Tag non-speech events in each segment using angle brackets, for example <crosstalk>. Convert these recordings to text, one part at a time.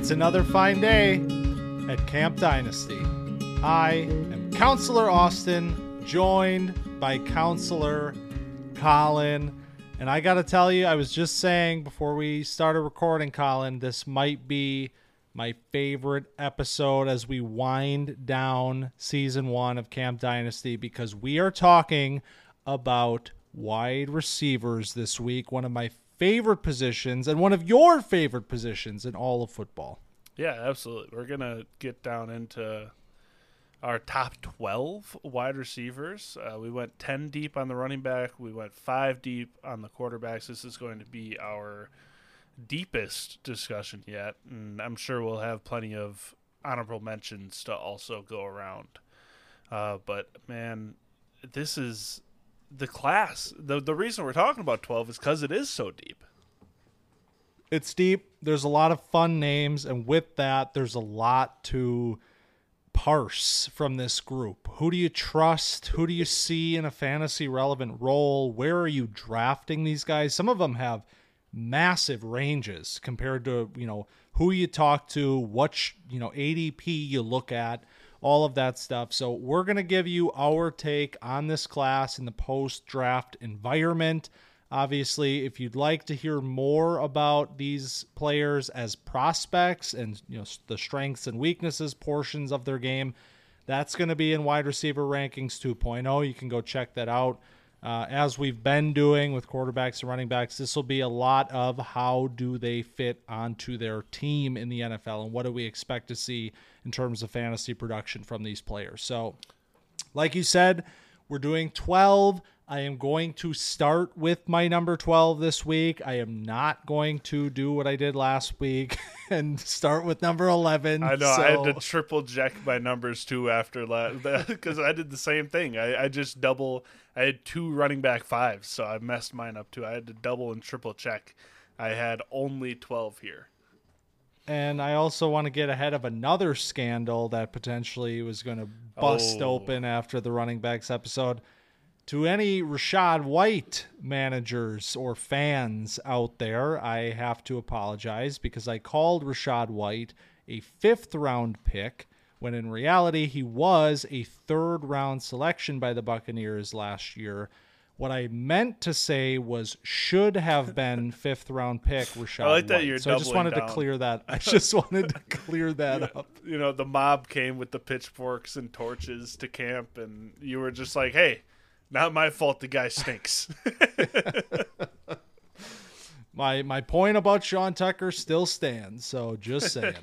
It's another fine day at Camp Dynasty. I am Counselor Austin, joined by Counselor Collin. And I got to tell you, I was just saying before we started recording, Collin, this might be my favorite episode as we wind down season one of Camp Dynasty because we are talking about wide receivers this week, one of my favorite positions and one of your favorite positions in all of football. Yeah, absolutely. We're going to get down into our top 12 wide receivers. Uh, we went 10 deep on the running back, we went 5 deep on the quarterbacks. This is going to be our deepest discussion yet, and I'm sure we'll have plenty of honorable mentions to also go around. Uh, but man, this is the class. the The reason we're talking about 12 is because it is so deep. It's deep. There's a lot of fun names, and with that, there's a lot to parse from this group. Who do you trust? Who do you see in a fantasy relevant role? Where are you drafting these guys? Some of them have massive ranges compared to, you know, who you talk to, what, you know, ADP you look at, all of that stuff. So, we're going to give you our take on this class in the post draft environment. Obviously, if you'd like to hear more about these players as prospects and you know the strengths and weaknesses portions of their game, that's going to be in wide receiver rankings 2.0. You can go check that out. Uh, as we've been doing with quarterbacks and running backs, this will be a lot of how do they fit onto their team in the NFL and what do we expect to see in terms of fantasy production from these players. So, like you said, we're doing 12 I am going to start with my number 12 this week. I am not going to do what I did last week <laughs> and start with number 11. I know. So. I had to triple check my numbers too after <laughs> that because I did the same thing. I, I just double, I had two running back fives, so I messed mine up too. I had to double and triple check. I had only 12 here. And I also want to get ahead of another scandal that potentially was going to bust oh. open after the running backs episode to any Rachaad White managers or fans out there, I have to apologize because I called Rachaad White a fifth round pick when in reality he was a third round selection by the Buccaneers last year. What I meant to say was should have been <laughs> fifth round pick Rachaad. I like that White. you're So I just wanted down. to clear that. I <laughs> just wanted to clear that up. You know, the mob came with the pitchforks and torches to camp, and you were just like, "Hey, not my fault. The guy stinks. <laughs> my my point about Sean Tucker still stands. So just saying.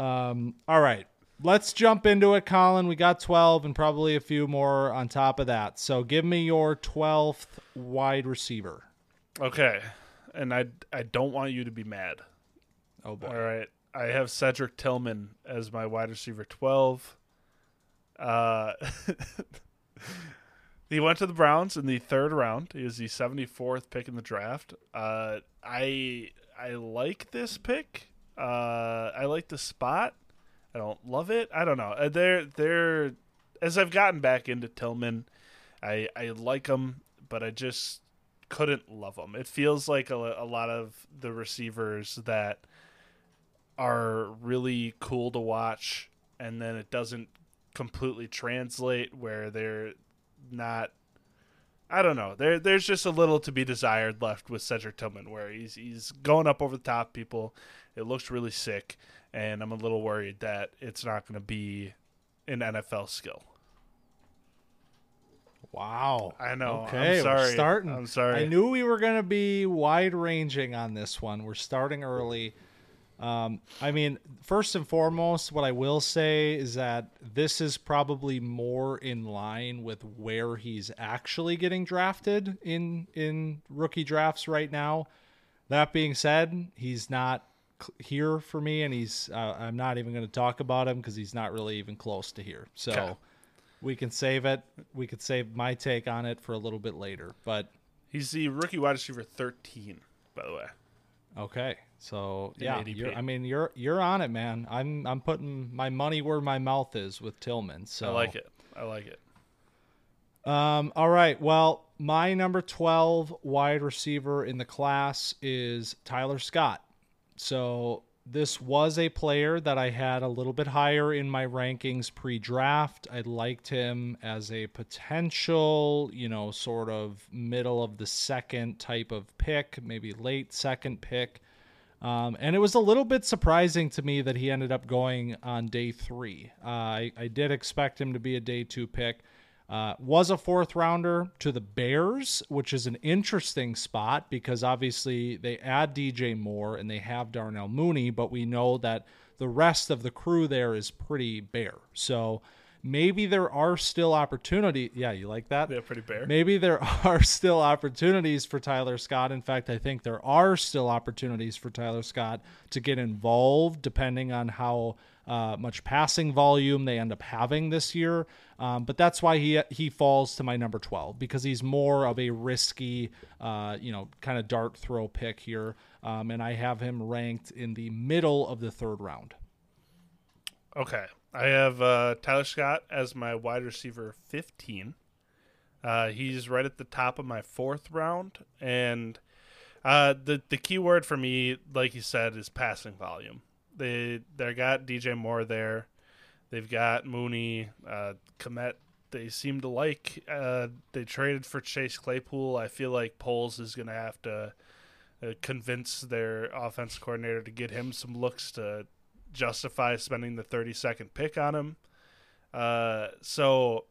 um, all right, let's jump into it, Collin. We got twelve and probably a few more on top of that. So give me your twelfth wide receiver. Okay, and I I don't want you to be mad. Oh boy. All right, I have Cedric Tillman as my wide receiver twelve. Uh. <laughs> He went to the Browns in the third round. He is the 74th pick in the draft. Uh, I I like this pick. Uh, I like the spot. I don't love it. I don't know. Uh, they're they're as I've gotten back into Tillman, I I like them, but I just couldn't love them. It feels like a, a lot of the receivers that are really cool to watch, and then it doesn't completely translate where they're not I don't know. There, there's just a little to be desired left with Cedric Tillman, where he's he's going up over the top people. It looks really sick, and I'm a little worried that it's not going to be an NFL skill. Wow. I know. Okay, I'm sorry. We're starting. I'm sorry. I knew we were going to be wide ranging on this one. We're starting early. Um, I mean, first and foremost, what I will say is that this is probably more in line with where he's actually getting drafted in in rookie drafts right now. That being said, he's not here for me, and he's uh, I'm not even going to talk about him because he's not really even close to here. So okay. we can save it. We could save my take on it for a little bit later. But he's the rookie wide receiver 13, by the way. Okay. So yeah, I mean you're you're on it, man. I'm I'm putting my money where my mouth is with Tillman. So I like it. I like it. Um. All right. Well, my number twelve wide receiver in the class is Tyler Scott. So this was a player that I had a little bit higher in my rankings pre draft. I liked him as a potential, you know, sort of middle of the second type of pick, maybe late second pick. Um, and it was a little bit surprising to me that he ended up going on day three. Uh, I, I did expect him to be a day two pick. Uh, was a fourth rounder to the Bears, which is an interesting spot because obviously they add DJ Moore and they have Darnell Mooney, but we know that the rest of the crew there is pretty bare. So maybe there are still opportunity. Yeah, you like that? Yeah, pretty bare. Maybe there <laughs> are still opportunities for Tyler Scott. In fact, I think there are still opportunities for Tyler Scott to get involved, depending on how uh, much passing volume they end up having this year. Um, but that's why he he falls to my number 12 because he's more of a risky, uh, you know, kind of dart throw pick here. Um, and I have him ranked in the middle of the third round. Okay. I have uh, Tyler Scott as my wide receiver 15. Uh, he's right at the top of my fourth round. And uh, the, the key word for me, like you said, is passing volume. They they got DJ Moore there. They've got Mooney, uh, Kmet. They seem to like. Uh, they traded for Chase Claypool. I feel like Poles is going to have to uh, convince their offense coordinator to get him some looks to justify spending the 30 second pick on him. Uh, so,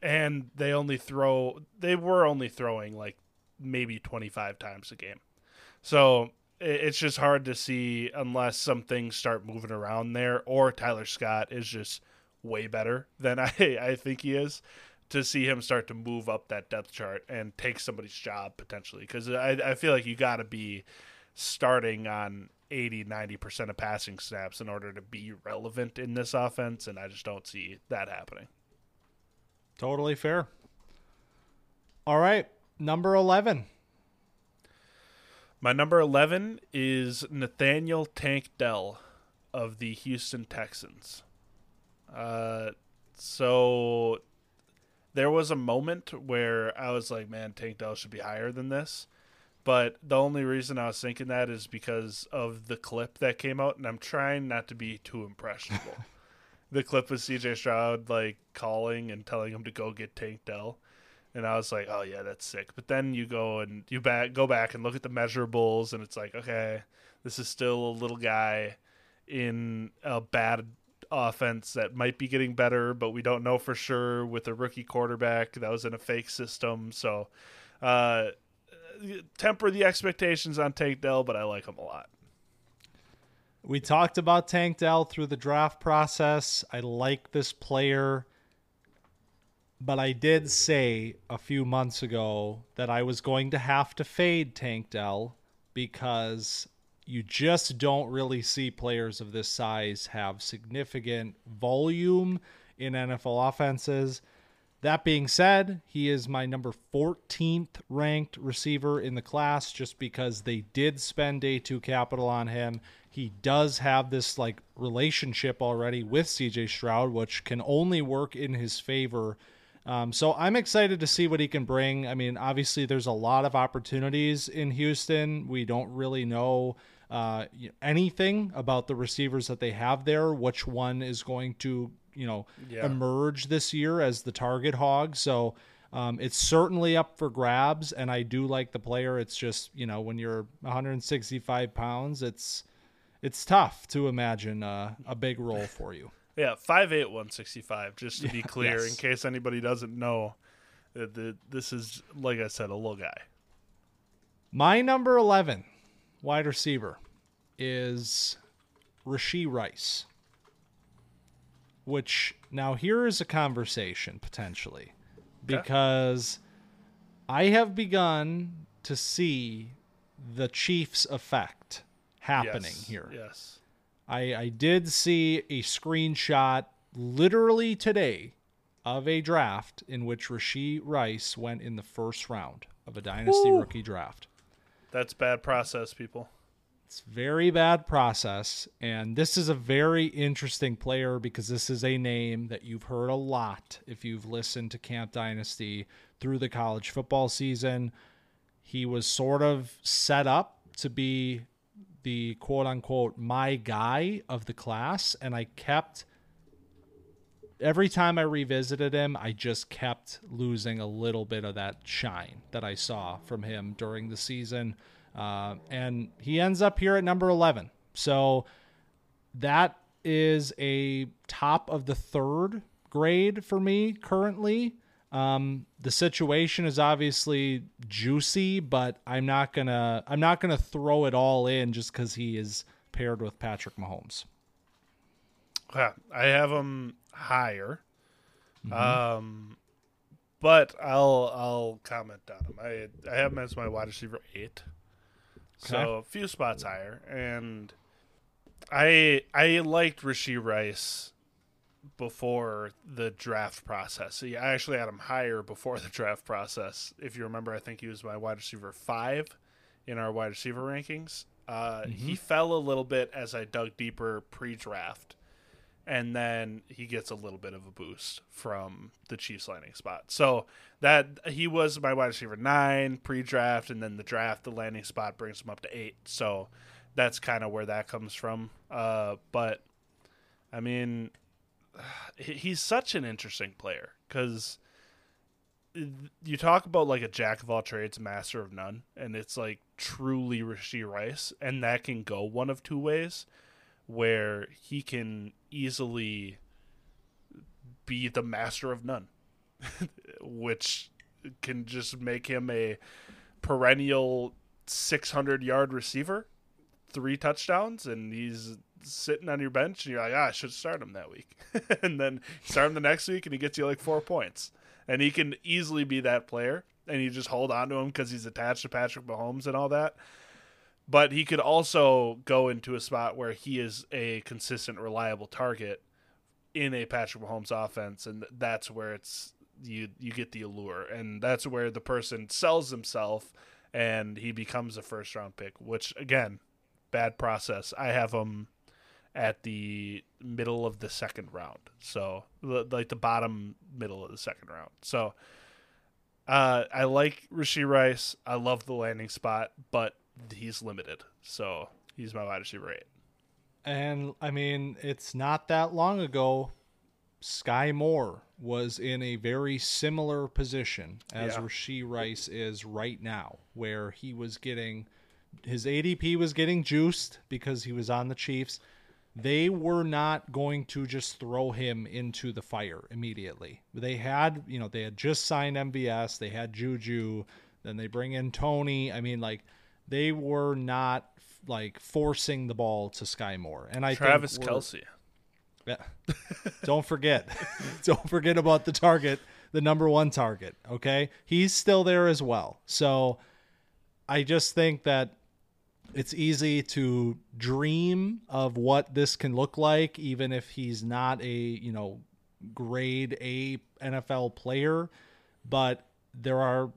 and they only throw. They were only throwing like maybe 25 times a game. So it's just hard to see unless some things start moving around there or Tyler Scott is just way better than <laughs> I, I think he is to see him start to move up that depth chart and take somebody's job potentially because I, I feel like you got to be starting on 80 90% of passing snaps in order to be relevant in this offense and I just don't see that happening. Totally fair. All right, number 11. My number 11 is Nathaniel Tank Dell of the Houston Texans. Uh, so there was a moment where I was like, man, Tank Dell should be higher than this. But the only reason I was thinking that is because of the clip that came out, and I'm trying not to be too impressionable. <laughs> the clip with CJ Stroud like calling and telling him to go get Tank Dell and I was like, oh yeah, that's sick. But then you go and you back go back and look at the measurables, and it's like, okay, this is still a little guy in a bad offense that might be getting better, but we don't know for sure with a rookie quarterback that was in a fake system. So, uh, temper the expectations on Tank Dell, but I like him a lot. We talked about Tank Dell through the draft process. I like this player but I did say a few months ago that I was going to have to fade Tank Dell because you just don't really see players of this size have significant volume in NFL offenses. That being said, he is my number 14th ranked receiver in the class just because they did spend day two capital on him. He does have this like relationship already with CJ Stroud, which can only work in his favor um, so I'm excited to see what he can bring. I mean, obviously, there's a lot of opportunities in Houston. We don't really know uh, anything about the receivers that they have there. Which one is going to, you know, yeah. emerge this year as the target hog? So. Um, it's certainly up for grabs, and I do like the player. It's just you know when you're 165 pounds, it's it's tough to imagine uh, a big role for you. Yeah, five eight one sixty five. Just to be <laughs> clear, yes. in case anybody doesn't know, uh, the, this is like I said, a little guy. My number eleven wide receiver is Rashee Rice. Which now here is a conversation potentially, because. I have begun to see the Chiefs' effect happening yes. here. Yes. I, I did see a screenshot literally today of a draft in which Rashee Rice went in the first round of a dynasty Ooh. rookie draft. That's bad process, people. It's very bad process, and this is a very interesting player because this is a name that you've heard a lot if you've listened to Camp Dynasty through the college football season. He was sort of set up to be the quote unquote my guy of the class, and I kept every time I revisited him, I just kept losing a little bit of that shine that I saw from him during the season. Uh, and he ends up here at number 11. So that is a top of the third grade for me currently. Um, the situation is obviously juicy, but I'm not gonna I'm not gonna throw it all in just because he is paired with Patrick Mahomes. Yeah, I have him higher. Um, but I'll I'll comment on him. I I have him as my wide receiver eight, so Okay. a few spots higher. And I I liked Rasheed Rice before the draft process. See, I actually had him higher before the <laughs> draft process. If you remember, I think he was my wide receiver five in our wide receiver rankings. Uh, He fell a little bit as I dug deeper pre-draft and then he gets a little bit of a boost from the Chiefs landing spot. So that he was my wide receiver nine pre-draft, and then the draft, the landing spot brings him up to eight. So that's kind of where that comes from. Uh, but I mean, <sighs> he's such an interesting player because you talk about like a jack of all trades, master of none, and it's like truly Rasheed Rice, and that can go one of two ways where he can easily be the master of none, <laughs> which can just make him a perennial 600 yard receiver, three touchdowns, and he's sitting on your bench, and you're like, ah, I should start him that week. <laughs> and then start him the next week, and he gets you like four points. And he can easily be that player, and you just hold on to him because he's attached to Patrick Mahomes and all that but he could also go into a spot where he is a consistent, reliable target in a Patrick Mahomes offense, and that's where it's you you get the allure, and that's where the person sells himself, and he becomes a first round pick. Which again, bad process. I have him at the middle of the second round, so like the bottom middle of the second round. So. Uh, I like Rasheed Rice. I love the landing spot, but he's limited. So he's my wide receiver eight. And I mean, it's not that long ago. Sky Moore was in a very similar position as Yeah. Rasheed Rice is right now, where he was getting his ADP was getting juiced because he was on the Chiefs. They were not going to just throw him into the fire immediately. They had, you know, they had just signed MVS, they had Juju, then they bring in Toney. I mean, like they were not like forcing the ball to Sky Moore. And I Travis Kelce. yeah. <laughs> Don't forget. <laughs> Don't forget about the target, the number one target. Okay. He's still there as well. So I just think that it's easy to dream of what this can look like, even if he's not a, you know, grade A NFL player. But there are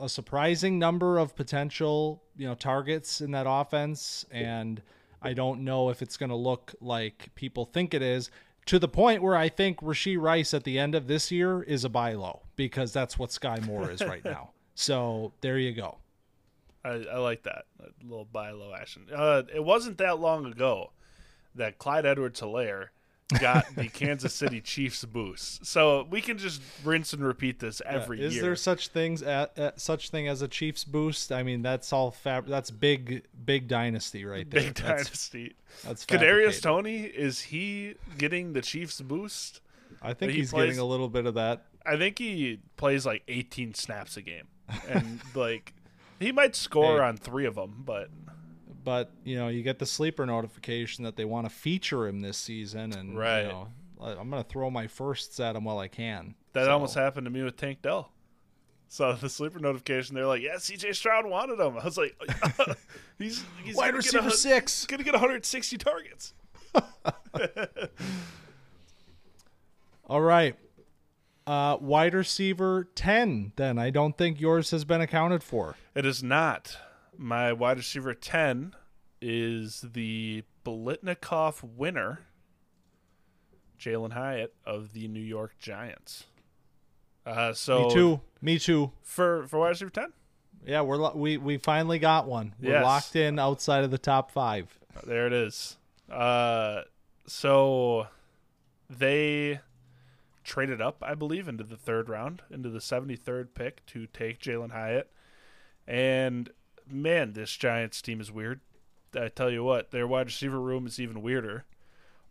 a surprising number of potential, you know, targets in that offense. And I don't know if it's going to look like people think it is to the point where I think Rasheed Rice at the end of this year is a buy low because that's what Sky Moore is right <laughs> now. So there you go. I, I like that a little buy low action. Uh, it wasn't that long ago that Clyde Edwards Helaire got the <laughs> Kansas City Chiefs boost. So we can just rinse and repeat this every is year. Is there such things at, at such thing as a Chiefs boost? I mean, that's all fab. That's big, big dynasty right there. Big That's, dynasty. that's Kadarius. Toney is he getting the Chiefs boost? I think he he's plays- getting a little bit of that. I think he plays like 18 snaps a game, and <laughs> like he might score Hey. on three of them, but but you know you get the sleeper notification that they want to feature him this season and Right. you know i'm gonna throw my firsts at him while i can that So, almost happened to me with Tank Dell. So the sleeper notification, they're like, "Yeah, C.J. Stroud wanted him." I was like, <laughs> "He's he's wide receiver six He's gonna get 160 targets." <laughs> all right uh wide receiver 10 then i don't think yours has been accounted for It is not. My wide receiver 10 is the Biletnikoff winner, Jalin Hyatt of the New York Giants. Uh, so me too me too for for wide receiver 10. Yeah, we're lo- we we finally got one. We're Yes. locked in outside of the top five. There it is. Uh, so they traded up, I believe, into the third round, into the 73rd pick to take Jalin Hyatt. And man, this Giants team is weird. I tell you what, their wide receiver room is even weirder.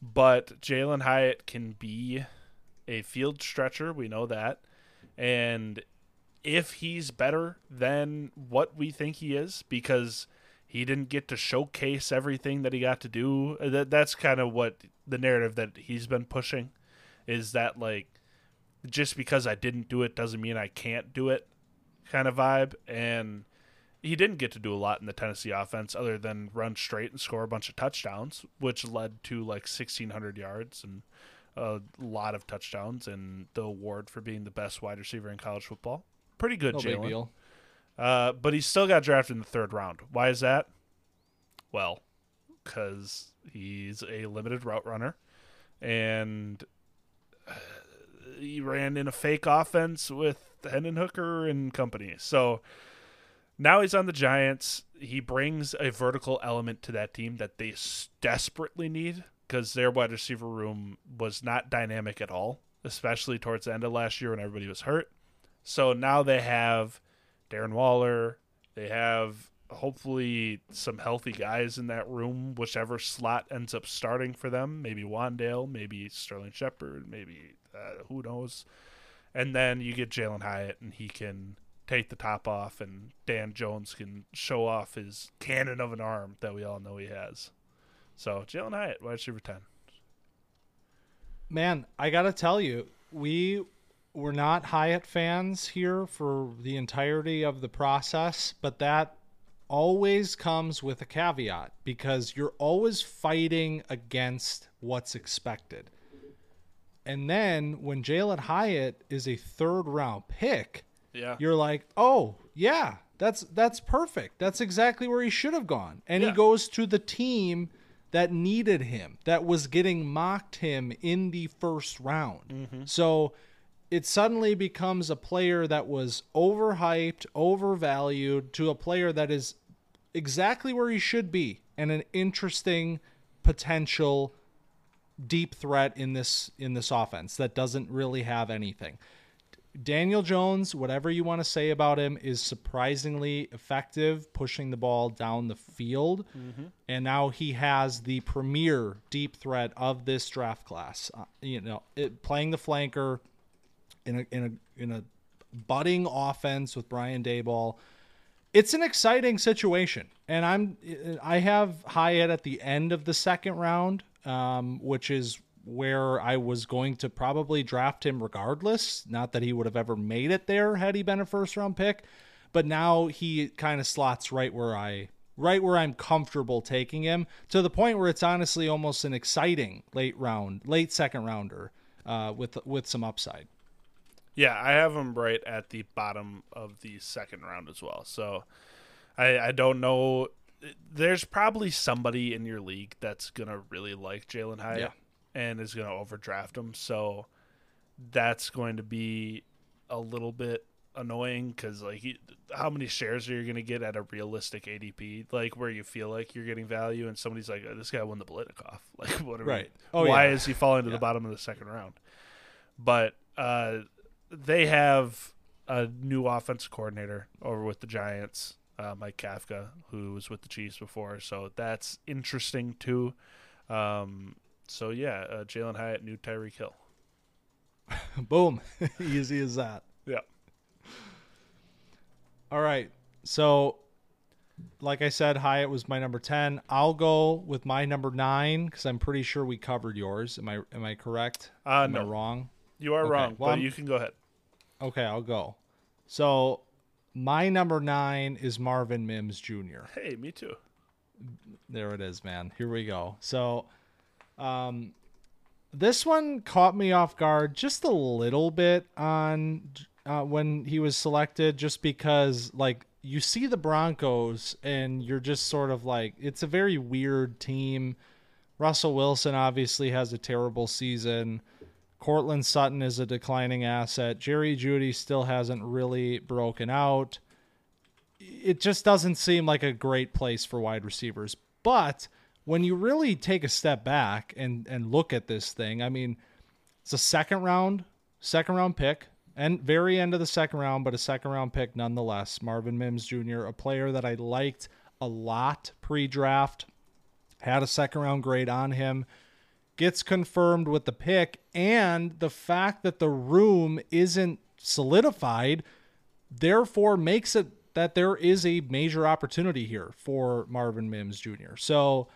But Jalin Hyatt can be a field stretcher. We know that. And if he's better than what we think he is, because he didn't get to showcase everything that he got to do. That that's kind of what the narrative that he's been pushing is that like just because I didn't do it doesn't mean I can't do it kind of vibe and he didn't get to do a lot in the Tennessee offense other than run straight and score a bunch of touchdowns, which led to like 1600 yards and a lot of touchdowns and the award for being the best wide receiver in college football. Pretty good, No Jalin. Uh, but he still got drafted in the third round. Why is that? Well, because he's a limited route runner, and he ran in a fake offense with Hendon Hooker and company. So now he's on the Giants. He brings a vertical element to that team that they desperately need because their wide receiver room was not dynamic at all, especially towards the end of last year when everybody was hurt. So now they have Darren Waller. They have hopefully some healthy guys in that room, whichever slot ends up starting for them. Maybe Wan'Dale, maybe Sterling Shepard, maybe uh, who knows. And then you get Jalin Hyatt, and he can take the top off, and Dan Jones can show off his cannon of an arm that we all know he has. So Jalin Hyatt, wide receiver ten. Man, I gotta tell you, we were not Hyatt fans here for the entirety of the process, but that always comes with a caveat because you're always fighting against what's expected. And then when Jalin Hyatt is a third round pick, Yeah, you're like, oh yeah, that's that's perfect. That's exactly where he should have gone. And Yeah. he goes to the team that needed him, that was getting mocked him in the first round. Mm-hmm. So it suddenly becomes a player that was overhyped, overvalued to a player that is exactly where he should be and an interesting potential deep threat in this in this offense that doesn't really have anything. Daniel Jones, whatever you want to say about him, is surprisingly effective pushing the ball down the field. And now he has the premier deep threat of this draft class. Uh, you know, it, playing the flanker in a in a in a budding offense with Brian Daboll. It's an exciting situation, and I'm I have Hyatt at the end of the second round, um, which is where I was going to probably draft him regardless. Not that he would have ever made it there had he been a first round pick, but now he kind of slots right where I right where I'm comfortable taking him to the point where it's honestly almost an exciting late round, late second rounder uh, with with some upside. Yeah, I have him right at the bottom of the second round as well. So I, I don't know. There's probably somebody in your league that's gonna really like Jalin Hyatt Yeah. and is gonna overdraft him. So that's going to be a little bit annoying because like you- how many shares are you going to get at a realistic ADP like where you feel like you're getting value and somebody's like oh, this guy won the Biletnikoff <laughs> like what Right. Oh, why yeah. is he falling to Yeah. the bottom of the second round but uh they have a new offense coordinator over with the Giants uh, Mike Kafka who was with the Chiefs before so that's interesting too um so yeah uh, Jalin Hyatt new Tyreek Hill <laughs> Boom. <laughs> Easy as that. yeah All right. So, like I said, Hyatt was my number 10. I'll go with my number 9 cuz I'm pretty sure we covered yours. Am I am I correct? uh am I no wrong? you are Okay, wrong well, but I'm- you can go ahead Okay, I'll go. So, my number 9 is Marvin Mims Jr. hey me too There it is, man. Here we go. So, um, this one caught me off guard just a little bit on uh, when he was selected, just because like you see the Broncos and you're just sort of like it's a very weird team. Russell Wilson obviously has a terrible season. Courtland Sutton is a declining asset. Jerry Jeudy still hasn't really broken out it just doesn't seem like a great place for wide receivers. But when you really take a step back and and look at this thing, I mean, it's a second round, second round pick, and very end of the second round, but a second round pick nonetheless. Marvin Mims Jr., a player that I liked a lot pre-draft, had a second round grade on him. Gets confirmed with the pick, and the fact that the room isn't solidified, therefore makes it that there is a major opportunity here for Marvin Mims Jr. So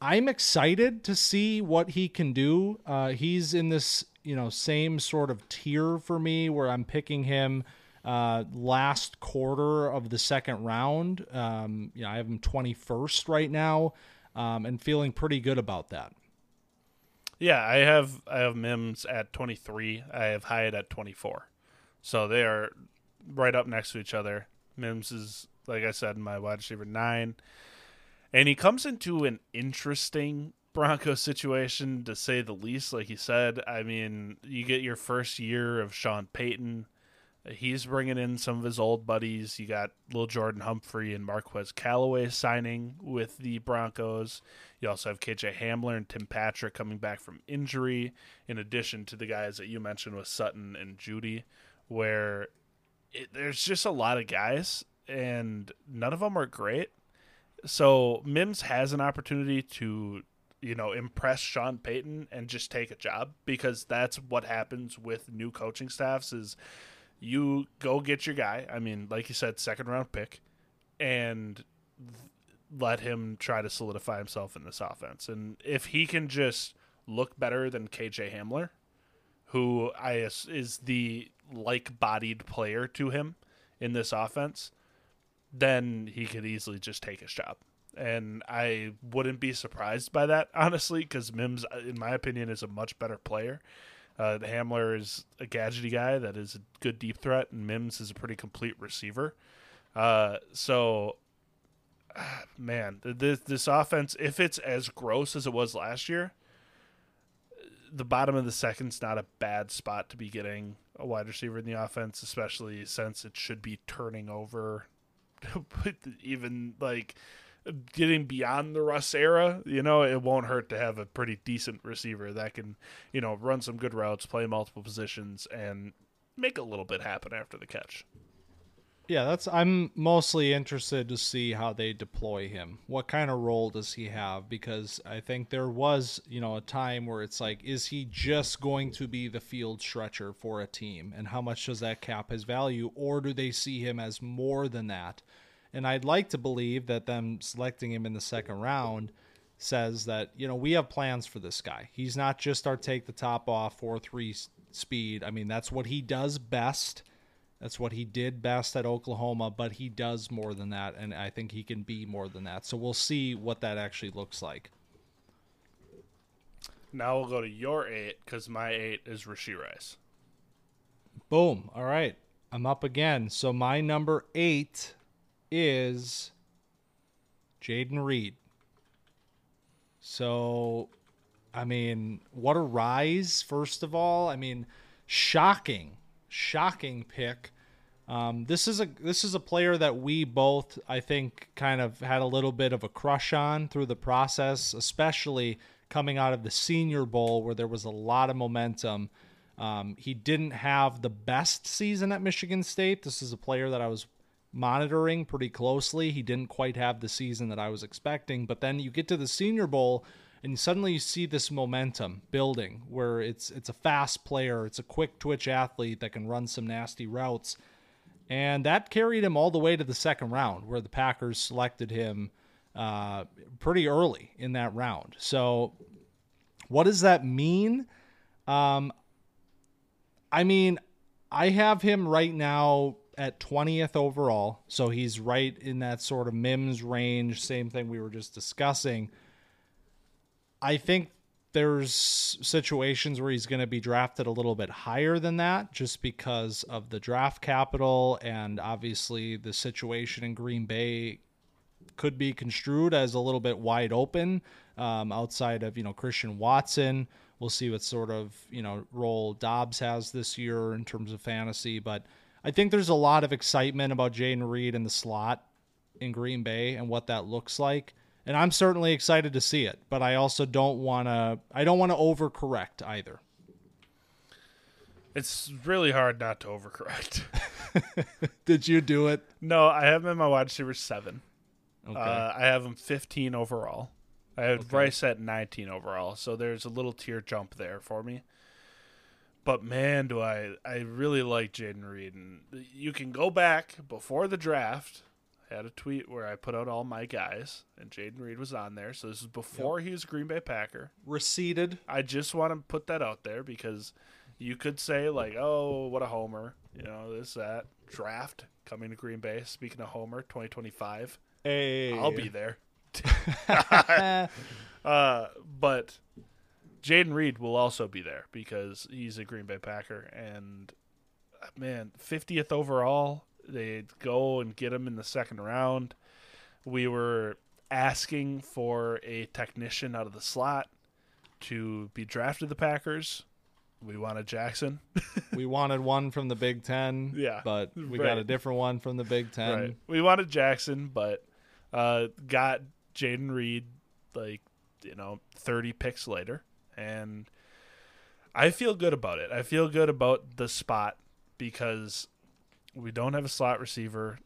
I'm excited to see what he can do. Uh, he's in this, you know, same sort of tier for me where I'm picking him uh, last quarter of the second round. Um, you know, I have him 21st right now, um, and feeling pretty good about that. Yeah, I have I have Mims at 23. I have Hyatt at 24. So they are right up next to each other. Mims is, like I said, in my wide receiver nine. And he comes into an interesting Broncos <laughs> situation, to say the least. Like you said, I mean, you get your first year of Sean Payton. He's bringing in some of his old buddies. You got Lil Jordan Humphrey and Marquez Callaway signing with the Broncos. You also have KJ Hamler and Tim Patrick coming back from injury, in addition to the guys that you mentioned with Sutton and Jeudy, where it, there's just a lot of guys, and none of them are great. So Mims has an opportunity to, you know, impress Sean Payton and just take a job because that's what happens with new coaching staffs. Is you go get your guy. I mean, like you said, second round pick, and let him try to solidify himself in this offense. And if he can just look better than KJ Hamler, who I is the like-bodied player to him in this offense, then he could easily just take his job. And I wouldn't be surprised by that, <laughs> honestly, because Mims, uh, in my opinion, is a much better player. Uh, Hamler is a gadgety guy that is a good deep threat, and Mims is a pretty complete receiver. Uh, so, <sighs> man, this this offense, if it's as gross as it was last year, the bottom of the second's not a bad spot to be getting a wide receiver in the offense, especially since it should be turning over, <laughs> even like getting beyond the Russ era. You know, it won't hurt to have a pretty decent receiver that can, you know, run some good routes, play multiple positions, and make a little bit happen after the catch. Yeah, that's I'm mostly interested to see how they deploy him. What kind of role does he have because I think there was, you know, a time where it's like is he just going to be the field stretcher for a team and how much does that cap his value or do they see him as more than that? And I'd like to believe that them selecting him in the second round says that, you know, we have plans for this guy. He's not just our take the top off 4-3 speed. I mean, that's what he does best that's what he did best at Oklahoma, but he does more than that, and I think he can be more than that. So we'll see what that actually looks like. Now we'll go to your eight because my eight is Rashee Rice. Boom. All right. I'm up again. So my number eight is Jayden Reed. So, I mean, what a rise, first of all. I mean, shocking, shocking pick um, this is a this is a player that we both I think kind of had a little bit of a crush on through the process, especially coming out of the Senior Bowl where there was a lot of momentum. Um, he didn't have the best season at Michigan State. This is a player that I was monitoring pretty closely. He didn't quite have the season that I was expecting, but then you get to the Senior Bowl and suddenly you see this momentum building where it's it's a fast player, it's a quick twitch athlete that can run some nasty routes and that carried him all the way to the second round, where the Packers selected him uh, pretty early in that round. So, what does that mean? Um, I mean, I have him right now at 20th overall, so he's right in that sort of Mims range. Same thing we were just discussing. I think there's situations where he's going to be drafted a little bit higher than that just because of the draft capital and obviously the situation in Green Bay could be construed as a little bit wide open um, outside of you know Christian Watson. We'll see what sort of you know role Dobbs has this year in terms of fantasy, but I think there's a lot of excitement about Jayden Reed in the slot in Green Bay and what that looks like. And I'm certainly excited to see it, but I also don't want to I don't want to overcorrect either. It's really hard not to overcorrect. <laughs> <laughs> Did you do it? no, I have him in my wide receiver seven. Okay. Uh, I have him 15 overall. I have Okay. Bryce at 19 overall, so there's a little tier jump there for me. But man, do I I really like Jayden Reed, and you can go back before the draft. I had a tweet where I put out all my guys, and Jayden Reed was on there. So this is before he was a Green Bay Packer. Receded. I just want to put that out there because you could say like, "Oh, what a homer!" You know, this that draft coming to Green Bay. Speaking of homer, 2025. Hey. I'll be there. <laughs> <laughs> uh, but Jayden Reed will also be there because he's a Green Bay Packer, and uh, man, 50th overall. They go and get him in the second round. We were asking for a technician out of the slot to be drafted the Packers. We wanted Jackson. <laughs> we wanted one from the Big Ten. Yeah, But we right. got a different one from the Big Ten. Right. We wanted Jackson, but uh, got Jayden Reed like you know thirty picks later, and I feel good about it. I feel good about the spot because we don't have a slot receiver.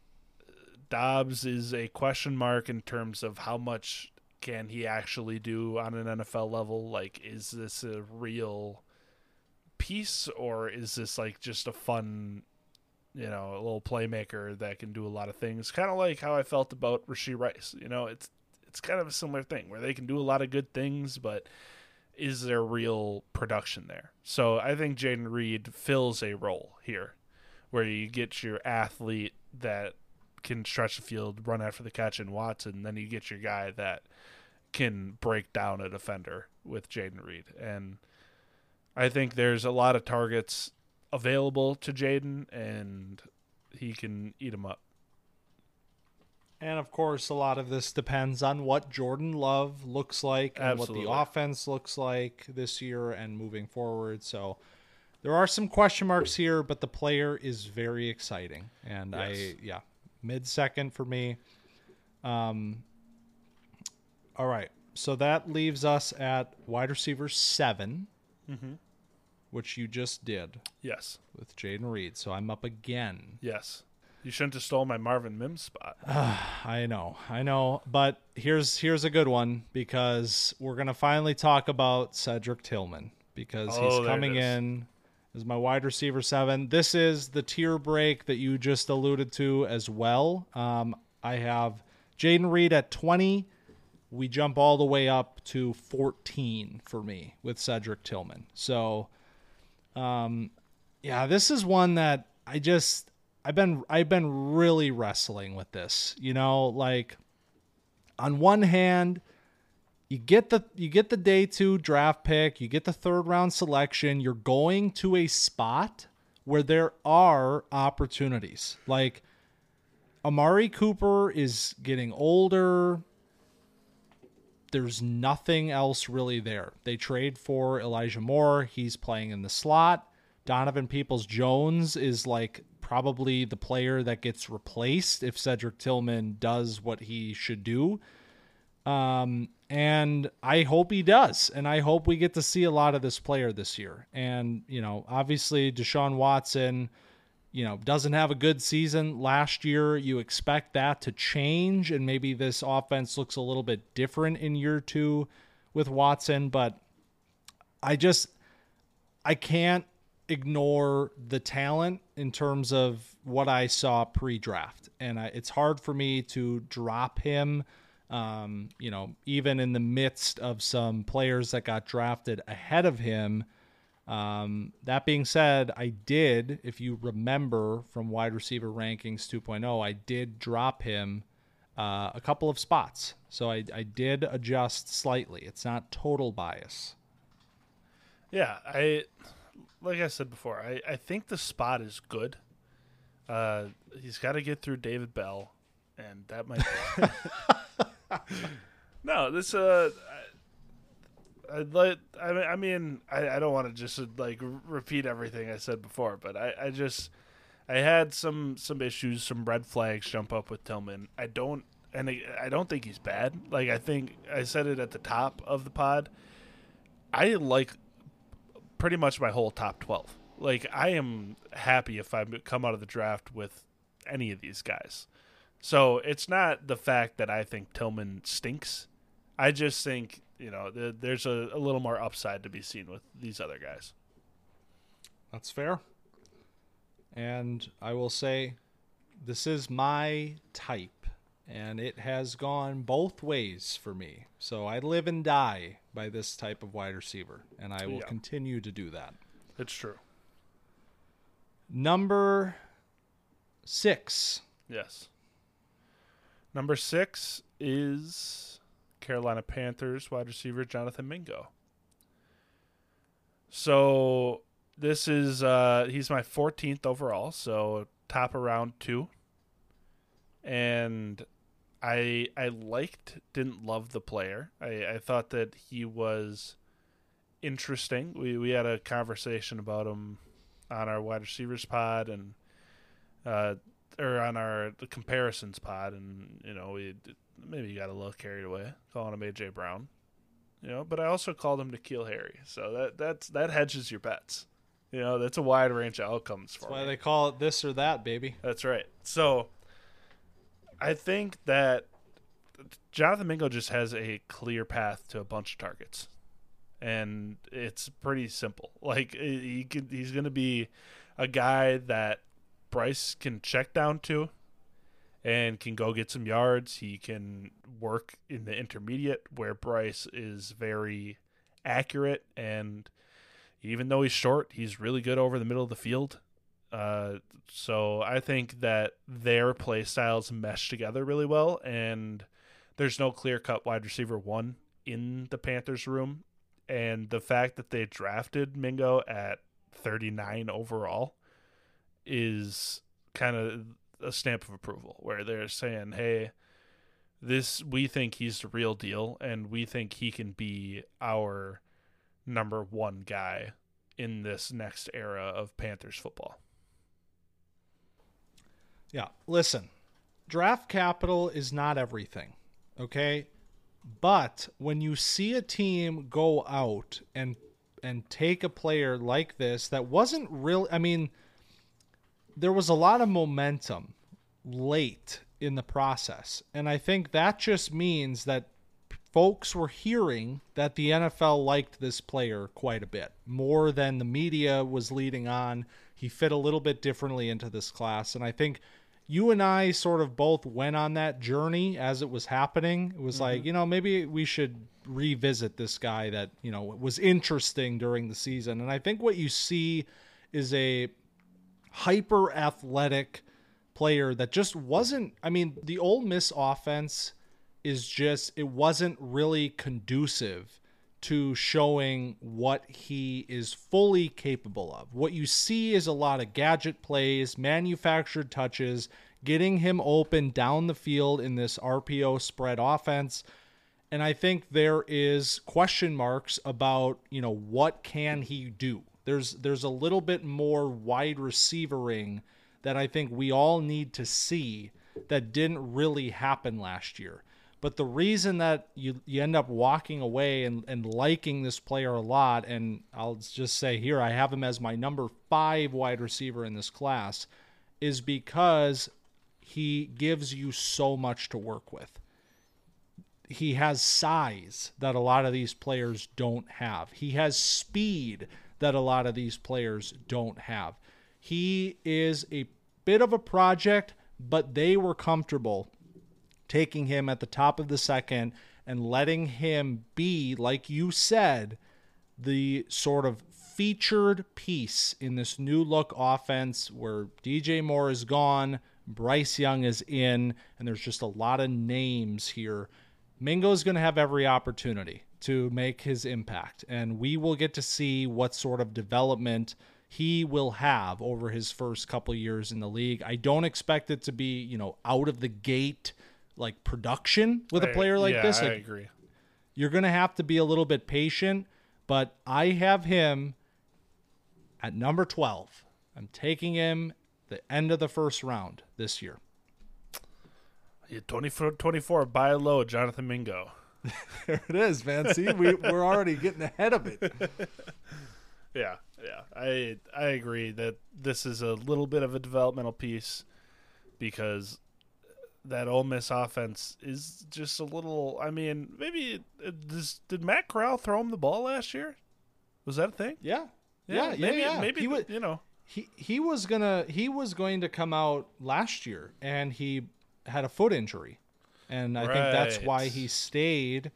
Dobbs is a question mark in terms of how much can he actually do on an NFL level. Like, is this a real piece or is this like just a fun you know, a little playmaker that can do a lot of things. Kind of like how I felt about Rasheed Rice. You know, it's it's kind of a similar thing where they can do a lot of good things, but is there real production there? So I think Jayden Reed fills a role here, where you get your athlete that can stretch the field, run after the catch in Watson, then you get your guy that can break down a defender with Jayden Reed. And I think there's a lot of targets available to Jayden, and he can eat them up. And of course, a lot of this depends on what Jordan Love looks like and what the offense looks like this year and moving forward. So there are some question marks here, but the player is very exciting. And I, yeah, mid second for me. Um, all right. So that leaves us at wide receiver 7 which you just did Yes, with Jayden Reed. So I'm up again. yes. You shouldn't have stole my Marvin Mims spot. <sighs> I know, I know, but here's here's a good one because we're gonna finally talk about Cedric Tillman because Oh, he's coming in as my wide receiver seven. This is the tier break that you just alluded to as well. Um, I have Jayden Reed at twenty. We jump all the way up to fourteen for me with Cedric Tillman. So, um, yeah, this is one that I just I've been I've been really wrestling with this. You know, like on one hand, you get the you get the day 2 draft pick, you get the third round selection, you're going to a spot where there are opportunities. Like Amari Cooper is getting older. There's nothing else really there. They trade for Elijah Moore. He's playing in the slot. Donovan Peoples Jones is like probably the player that gets replaced if Cedric Tillman does what he should do. Um, and I hope he does. And I hope we get to see a lot of this player this year. And, you know, obviously Deshaun Watson, you know, doesn't have a good season last year. You expect that to change. And maybe this offense looks a little bit different in year two with Watson. But I just, I can't ignore the talent in terms of what I saw pre-draft, and I, it's hard for me to drop him. Um, you know, even in the midst of some players that got drafted ahead of him. Um, that being said, I did, if you remember from wide receiver rankings 2.0, I did drop him uh, a couple of spots. So I, I did adjust slightly. It's not total bias. Yeah, I like I said before, I, I think the spot is good. Uh, he's got to get through David Bell, and that might. <laughs> no, this uh, I, I'd like. I mean, I mean, I, I don't want to just like repeat everything I said before, but I, I just, I had some some issues, some red flags jump up with Tillman. I don't and I, I don't think he's bad. Like I think I said it at the top of the pod. I like pretty much my whole top 12. Like I am happy if I come out of the draft with any of these guys. So it's not the fact that I think Tillman stinks. I just think you know th- there's a, a little more upside to be seen with these other guys. That's fair. And I will say, this is my type, and it has gone both ways for me. So I live and die by this type of wide receiver, and I will Yeah. continue to do that. It's true. Number six. Yes. Number six is Carolina Panthers wide receiver Jonathan Mingo. So this is uh he's my 14th overall, so top around two. And I I liked didn't love the player. I, I thought that he was interesting. We we had a conversation about him on our wide receivers pod and uh or on our the comparisons pod, and you know we maybe got a little carried away calling him AJ Brown, you know. But I also called him N'Keal Harry, so that that's that hedges your bets. You know, that's a wide range of outcomes for That's why me. they call it this or that, baby. That's right. So I think that Jonathan Mingo just has a clear path to a bunch of targets. And it's pretty simple. Like he he's going to be a guy that Bryce can check down to and can go get some yards. He can work in the intermediate where Bryce is very accurate and even though he's short, he's really good over the middle of the field. Uh, so I think that their play styles mesh together really well, and there's no clear cut wide receiver one in the Panthers room. And the fact that they drafted Mingo at 39 overall is kind of a stamp of approval, where they're saying, "Hey, this we think he's the real deal, and we think he can be our number one guy in this next era of Panthers football." Yeah. Listen, draft capital is not everything. Okay. But when you see a team go out and and take a player like this that wasn't real I mean there was a lot of momentum late in the process. And I think that just means that folks were hearing that the NFL liked this player quite a bit more than the media was leading on. He fit a little bit differently into this class. And I think you and I sort of both went on that journey as it was happening. It was like, mm-hmm. you know, maybe we should revisit this guy that, you know, was interesting during the season. And I think what you see is a hyper athletic player that just wasn't I mean, the Ole Miss offense is just it wasn't really conducive to showing what he is fully capable of. What you see is a lot of gadget plays, manufactured touches, getting him open down the field in this RPO spread offense. And I think there is question marks about, you know, what can he do? There's there's a little bit more wide receivering that I think we all need to see that didn't really happen last year. But the reason that you, you end up walking away and, and liking this player a lot, and I'll just say here, I have him as my number five wide receiver in this class, is because he gives you so much to work with. He has size that a lot of these players don't have. He has speed that a lot of these players don't have. He is a bit of a project, but they were comfortable taking him at the top of the second and letting him be, like you said, the sort of featured piece in this new look offense where DJ Moore is gone, Bryce Young is in, and there's just a lot of names here. Mingo's going to have every opportunity to make his impact, and we will get to see what sort of development he will have over his first couple years in the league. I don't expect it to be, you know, out of the gate like production with a player like yeah, this. I agree. you're going to have to be a little bit patient, but I have him at number 12. I'm taking him the end of the first round this year. Yeah, 24, 24 buy low, Jonathan Mingo. <laughs> there it is, man. See, we, we're already getting ahead of it. <laughs> Yeah, yeah. I I agree that this is a little bit of a developmental piece because that Ole Miss offense is just a little. I mean, maybe does, did Matt Corral throw him the ball last year? Was that a thing? Yeah, yeah, yeah. maybe yeah. maybe he was, you know he he was gonna he was going to come out last year, and he had a foot injury, and I think that's why he stayed.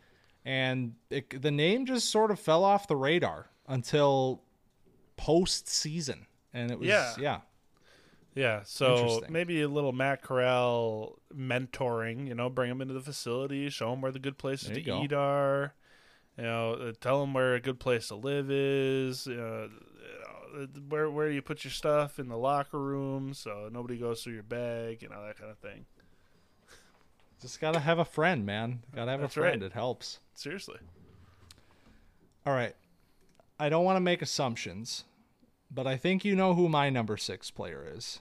And it, the name just sort of fell off the radar until postseason, and it was Yeah. yeah. Yeah, so maybe a little Matt Corral mentoring, you know, bring him into the facility, show him where the good places to go. eat are, you know, uh, tell him where a good place to live is, uh, you know, uh, where where you put your stuff in the locker room so nobody goes through your bag, you know, that kind of thing. Just gotta have a friend, man. Gotta have That's a friend. right. It helps. Seriously. All right. I don't want to make assumptions, but I think you know who my number six player is.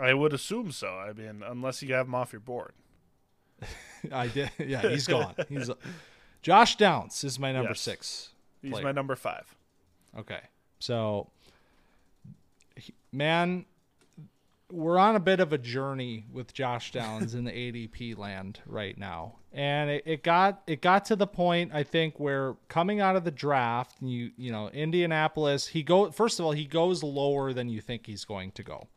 I would assume so. I mean, unless you have him off your board. <laughs> I did. Yeah, he's gone. He's Josh Downs is my number Yes. six. He's my number five. Okay. So, man, we're on a bit of a journey with Josh Downs in the <laughs> ADP land right now. And it, it got it got to the point I think where coming out of the draft, you you know, Indianapolis, he go first of all, he goes lower than you think he's going to go.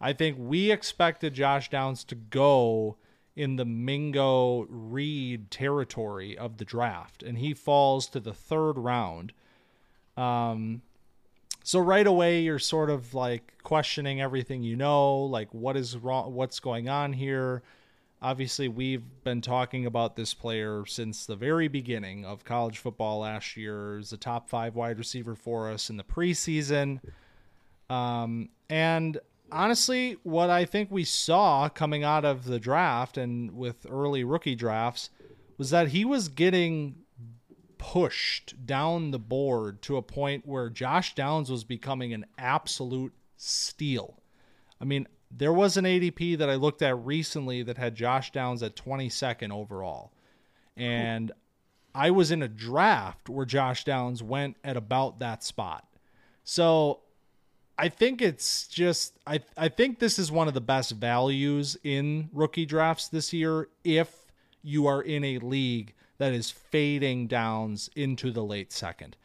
I think we expected Josh Downs to go in the Mingo Reed territory of the draft, and he falls to the third round. Um, so right away you're sort of like questioning everything you know, like what is wrong, what's going on here. Obviously, we've been talking about this player since the very beginning of college football last year. He's a top five wide receiver for us in the preseason. Um, and honestly, what I think we saw coming out of the draft and with early rookie drafts was that he was getting pushed down the board to a point where Josh Downs was becoming an absolute steal. I mean, there was an ADP that I looked at recently that had Josh Downs at 22nd overall. And I was in a draft where Josh Downs went at about that spot. So I think it's just I I think this is one of the best values in rookie drafts this year if you are in a league that is fading downs into the late second.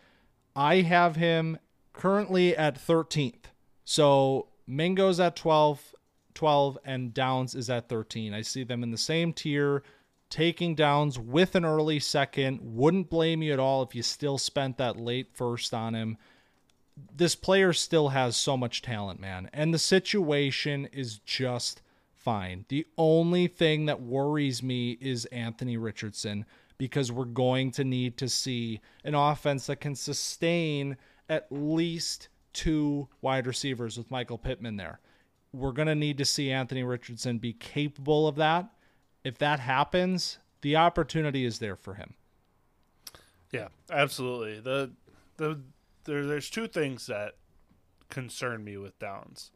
I have him currently at 13th. So Mingo's at 12, 12 and Downs is at 13. I see them in the same tier taking downs with an early second. Wouldn't blame you at all if you still spent that late first on him this player still has so much talent, man. And the situation is just fine. The only thing that worries me is Anthony Richardson because we're going to need to see an offense that can sustain at least two wide receivers with Michael Pittman there. We're going to need to see Anthony Richardson be capable of that. If that happens, the opportunity is there for him. Yeah, absolutely. The the there, there's two things that concern me with Downs,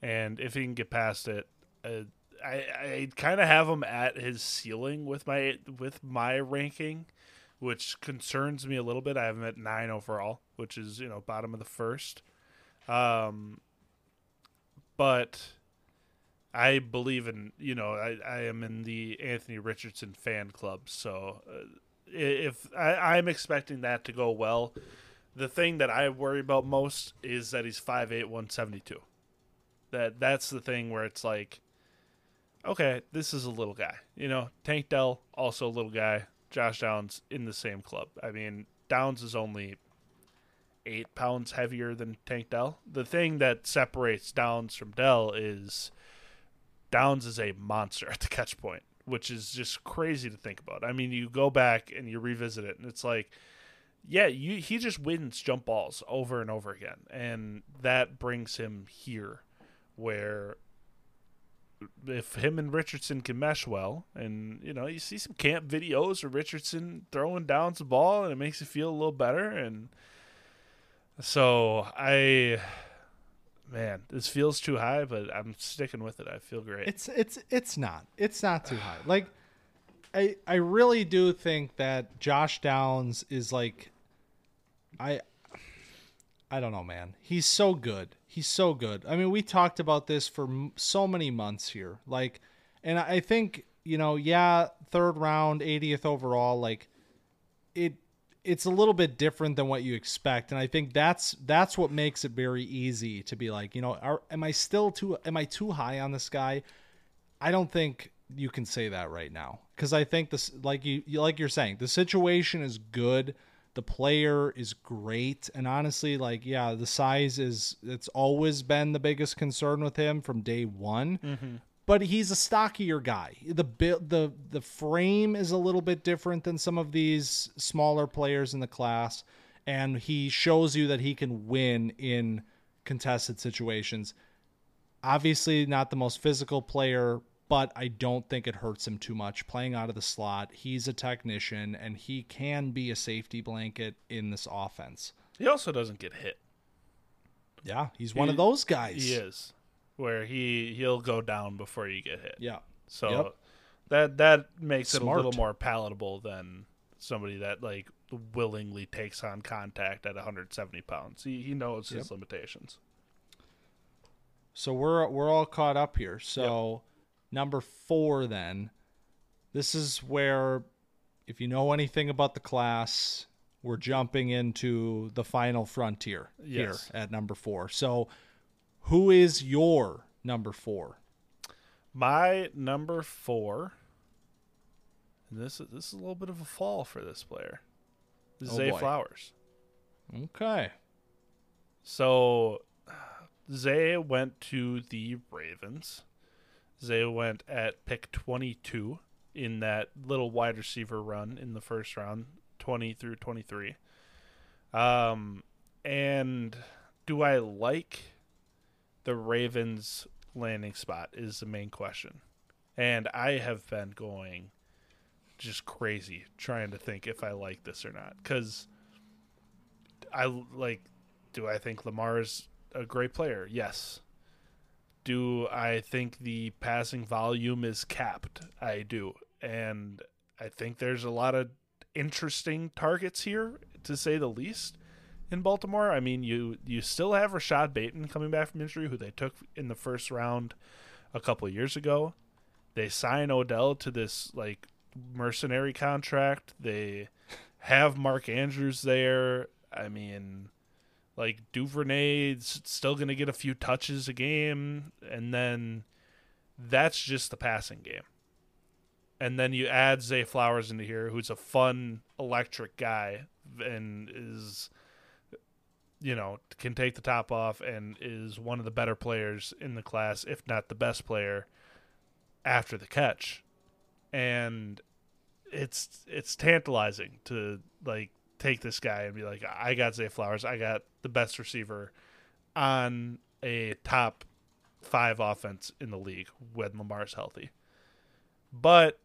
and if he can get past it, uh, I I kind of have him at his ceiling with my with my ranking, which concerns me a little bit. I have him at nine overall, which is you know bottom of the first. Um, but I believe in you know I, I am in the Anthony Richardson fan club, so uh, if I, I'm expecting that to go well, the thing that I worry about most is that he's 5'8", 172. That that's the thing where it's like, okay, this is a little guy. You know, Tank Dell also a little guy. Josh Downs in the same club. I mean, Downs is only eight pounds heavier than Tank Dell. The thing that separates Downs from Dell is Downs is a monster <laughs> at the catch point, which is just crazy to think about. I mean, you go back and you revisit it, and it's like, yeah, you he just wins jump balls over and over again, and that brings him here, where if him and Richardson can mesh well, and you know, you see some camp videos of Richardson throwing down the ball, and it makes you feel a little better, and so I man, this feels too high, but I'm sticking with it. I feel great. It's it's it's not. It's not too high. Like I I really do think that Josh Downs is like I I don't know, man. He's so good. He's so good. I mean, we talked about this for m- so many months here. Like and I think, you know, yeah, third round, 80th overall, like it it's a little bit different than what you expect and i think that's that's what makes it very easy to be like you know are, am i still too am i too high on this guy i don't think you can say that right now because i think this like you like you're saying the situation is good the player is great and honestly like yeah the size is it's always been the biggest concern with him from day one mm-hmm. but he's a stockier guy. The the the frame is a little bit different than some of these smaller players in the class, and he shows you that he can win in contested situations. Obviously, not the most physical player, but I don't think it hurts him too much playing out of the slot. He's a technician, and he can be a safety blanket in this offense. he also doesn't get hit. Yeah, he's one He- of those guys. He is, where he he'll go down before you get hit. Yeah. So Yep. that that makes it a little more palatable than somebody that like willingly takes on contact at 170 pounds. He he knows his limitations. So we're we're all caught up here. So number four, then, this is where, if you know anything about the class, we're jumping into the final frontier Yes. here at number four. So, who is your number four? My number four, and this is this is a little bit of a fall for this player, Oh, Zay boy. Flowers. Okay. So Zay went to the Ravens. Zay went at pick 22 in that little wide receiver run in the first round, 20 through 23. Um, and do I like the Ravens landing spot is the main question. And I have been going just crazy trying to think if I like this or not cuz I like do I think Lamar is a great player? Yes. Do I think the passing volume is capped? I do. And I think there's a lot of interesting targets here, to say the least, in Baltimore. I mean, you you still have Rashad Bateman coming back from injury, who they took in the first round a couple years ago. They sign Odell to this like mercenary contract. They have Mark Andrews there. I mean, like Duvernay's still going to get a few touches a game, and then that's just the passing game. And then you add Zay Flowers into here, who's a fun, electric guy, and is, you know, can take the top off and is one of the better players in the class, if not the best player, after the catch. And it's it's tantalizing to like take this guy and be like, I got Zay Flowers, I got the best receiver on a top five offense in the league when Lamar's healthy. But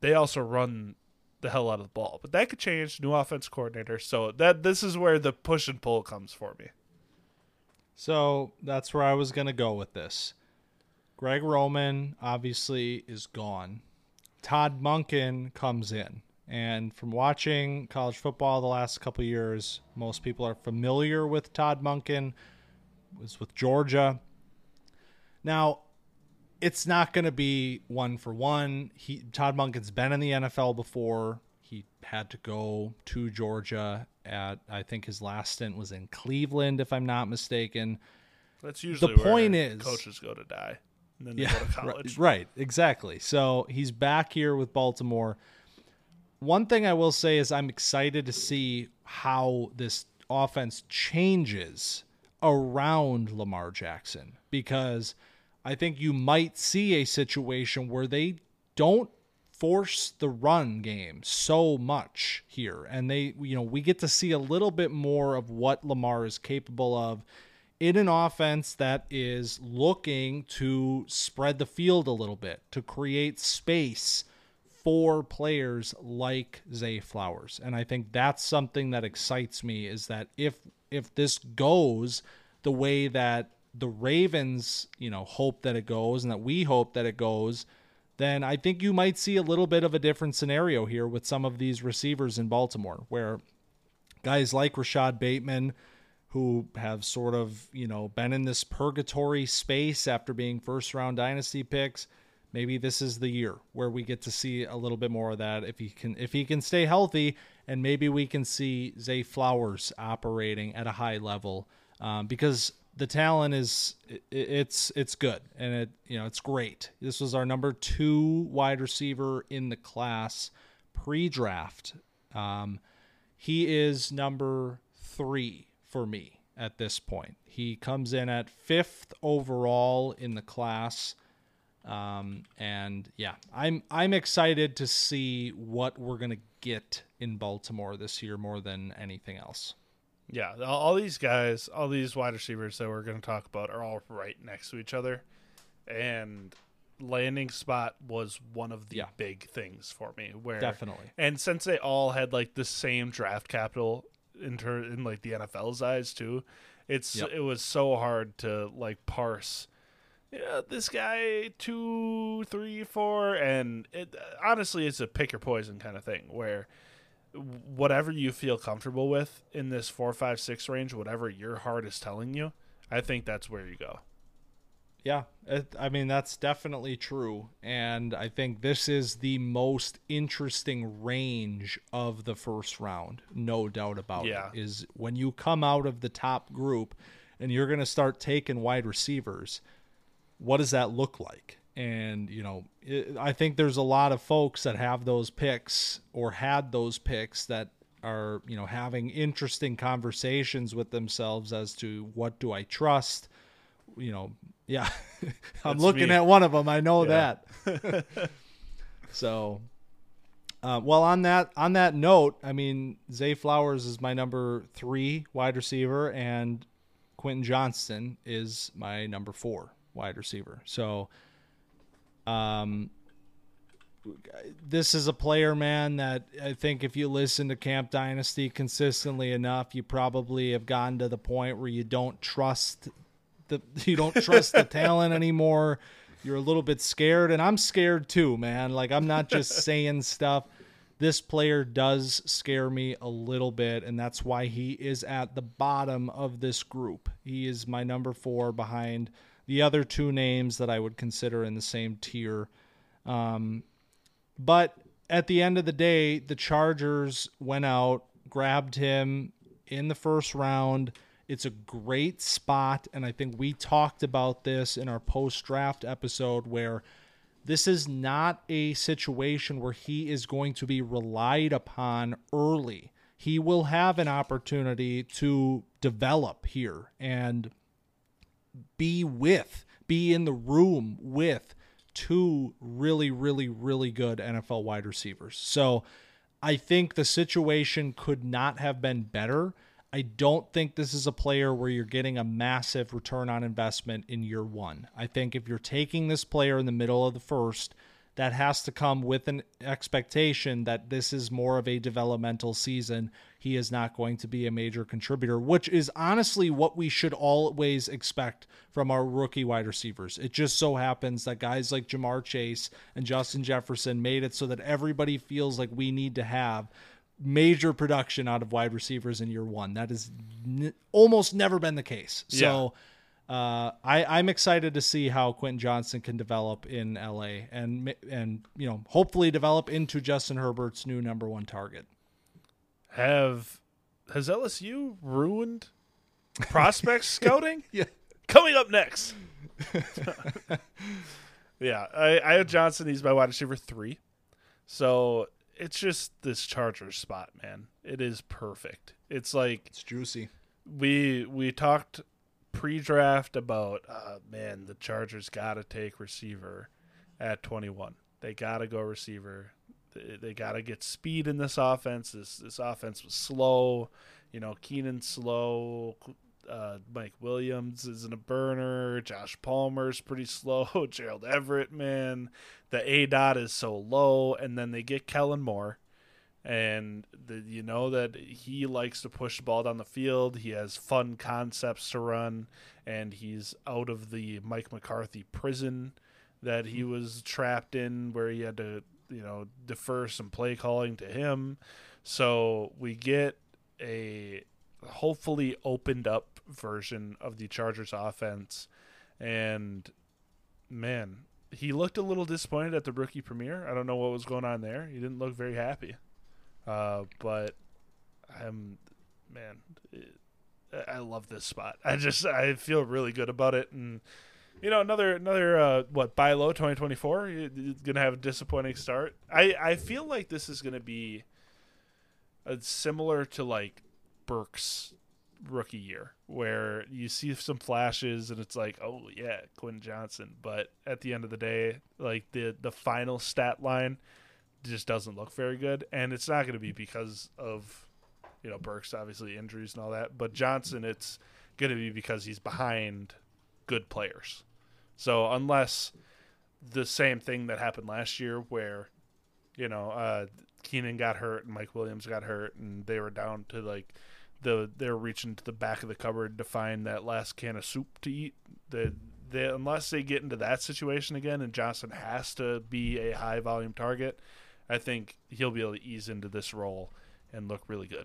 they also run the hell out of the ball. But that could change. New offense coordinator. So that this is where the push and pull comes for me. So that's where I was going to go with this. Greg Roman obviously is gone. Todd Monken comes in. And from watching college football the last couple years, most people are familiar with Todd Monken. Was with Georgia. Now, it's not going to be one for one. He Todd Monken's been in the NFL before. He had to go to Georgia at I think his last stint was in Cleveland, if I'm not mistaken. That's usually the point is coaches go to die. And then they Yeah, go to <laughs> right, college. right, exactly. So he's back here with Baltimore. One thing I will say is I'm excited to see how this offense changes around Lamar Jackson because I think you might see a situation where they don't force the run game so much here. And they you know we get to see a little bit more of what Lamar is capable of in an offense that is looking to spread the field a little bit, to create space for players like Zay Flowers. And I think that's something that excites me is that if if this goes the way that the Ravens, you know, hope that it goes and that we hope that it goes, then I think you might see a little bit of a different scenario here with some of these receivers in Baltimore, where guys like Rashad Bateman, who have sort of, you know, been in this purgatory space after being first round dynasty picks. Maybe this is the year where we get to see a little bit more of that if he can if he can stay healthy and maybe we can see Zay Flowers operating at a high level um, because the talent is it, it's it's good and it you know it's great. This was our number two wide receiver in the class pre-draft. Um, he is number three for me at this point. He comes in at fifth overall in the class. Um, and yeah, I'm I'm excited to see what we're gonna get in Baltimore this year more than anything else. Yeah, all these guys, all these wide receivers that we're going to talk about are all right next to each other, and landing spot was one of the yeah. big things for me. Where definitely, and since they all had like the same draft capital in ter- in like the NFL's eyes too, it's yep. it was so hard to like parse. Yeah, this guy two, three, four, and it honestly it's a pick your poison kind of thing where whatever you feel comfortable with in this four, five, six range, whatever your heart is telling you, I think that's where you go. Yeah, it, I mean that's definitely true, and I think this is the most interesting range of the first round, no doubt about yeah. it. Is when you come out of the top group, and you're going to start taking wide receivers. What does that look like? And, you know, it, I think there's a lot of folks that have those picks or had those picks that are, you know, having interesting conversations with themselves as to what do I trust? You know, yeah, <laughs> I'm looking me. at one of them. I know yeah. that. <laughs> so, uh, well, on that on that note, I mean, Zay Flowers is my number three wide receiver, and Quentin Johnston is my number four wide receiver. So, um, this is a player, man, that I think if you listen to Camp Dynasty consistently enough, you probably have gotten to the point where you don't trust the <laughs> you don't trust the talent anymore. You're a little bit scared, and I'm scared too, man. Like I'm not just <laughs> saying stuff. This player does scare me a little bit, and that's why he is at the bottom of this group. He is my number four behind the other two names that I would consider in the same tier. Um, but at the end of the day, the Chargers went out, grabbed him in the first round. It's a great spot. And I think we talked about this in our post draft episode where this is not a situation where he is going to be relied upon early. He will have an opportunity to develop here. And be with, be in the room with two really, really, really good NFL wide receivers. So I think the situation could not have been better. I don't think this is a player where you're getting a massive return on investment in year one. I think if you're taking this player in the middle of the first, that has to come with an expectation that this is more of a developmental season. He is not going to be a major contributor, which is honestly what we should always expect from our rookie wide receivers. It just so happens that guys like Ja'Marr Chase and Justin Jefferson made it so that everybody feels like we need to have major production out of wide receivers in year one. That has n- almost never been the case. So. Yeah uh, I, I'm excited to see how Quentin Johnston can develop in LA and and you know hopefully develop into Justin Herbert's new number one target. Have has LSU ruined <laughs> prospect scouting? <laughs> Yeah. Coming up next. <laughs> yeah, I, I have Johnston. He's my wide receiver three. So it's just this Chargers spot, man. It is perfect. It's like it's juicy. We we talked pre-draft about, uh, man, the Chargers got to take receiver at 21. They got to go receiver. They, they got to get speed in this offense. This this offense was slow. You know, Keenan slow. Uh, Mike Williams isn't a burner. Josh Palmer's pretty <laughs> slow. Gerald Everett, man, the A dot is so low. And then they get Kellen Moore, and the, you know that he likes to push the ball down the field. He has fun concepts to run, and he's out of the Mike McCarthy prison that he was trapped in, where he had to you know defer some play calling to him. So we get a hopefully opened up version of the Chargers offense, and man, he looked a little disappointed at the rookie premiere. I don't know what was going on there. He didn't look very happy. Uh, but I'm, man, it, I love this spot. I just I feel really good about it, and you know another another uh, what buy low 2024. You're gonna have a disappointing start. I I feel like this is gonna be a, similar to like Burks' rookie year where you see some flashes and it's like oh yeah Quinn Johnston but at the end of the day like the the final stat line just doesn't look very good, and it's not going to be because of you know Burks' obviously injuries and all that, but Johnston it's going to be because he's behind good players. So unless the same thing that happened last year where you know uh, Keenan got hurt and Mike Williams got hurt and they were down to like the they're reaching to the back of the cupboard to find that last can of soup to eat. The they, unless they get into that situation again and Johnston has to be a high volume target, I think he'll be able to ease into this role and look really good.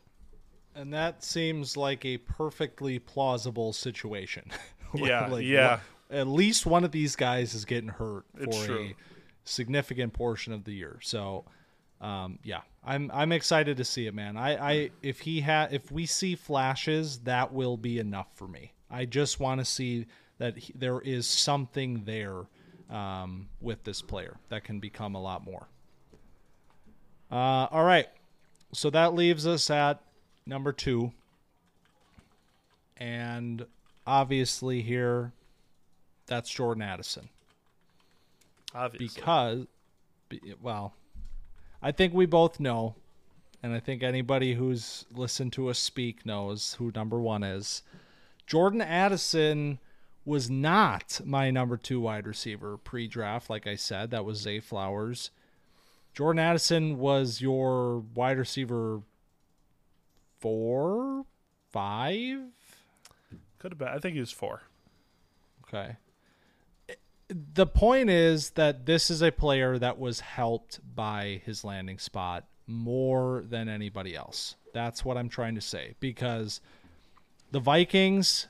And that seems like a perfectly plausible situation. <laughs> <laughs> yeah, like, yeah. At least one of these guys is getting hurt it's for true. a significant portion of the year. So, um, yeah, I'm I'm excited to see it, man. I, I if he ha if we see flashes, that will be enough for me. I just want to see that he, there is something there um, with this player that can become a lot more. Uh, all right. So that leaves us at number two. And obviously, here, that's Jordan Addison. Obviously. Because, well, I think we both know, and I think anybody who's listened to us speak knows who number one is. Jordan Addison was not my number two wide receiver pre draft, like I said. That was Zay Flowers. Jordan Addison was your wide receiver four, five. Could have been. I think he was four. Okay. The point is that this is a player that was helped by his landing spot more than anybody else. That's what I'm trying to say because the Vikings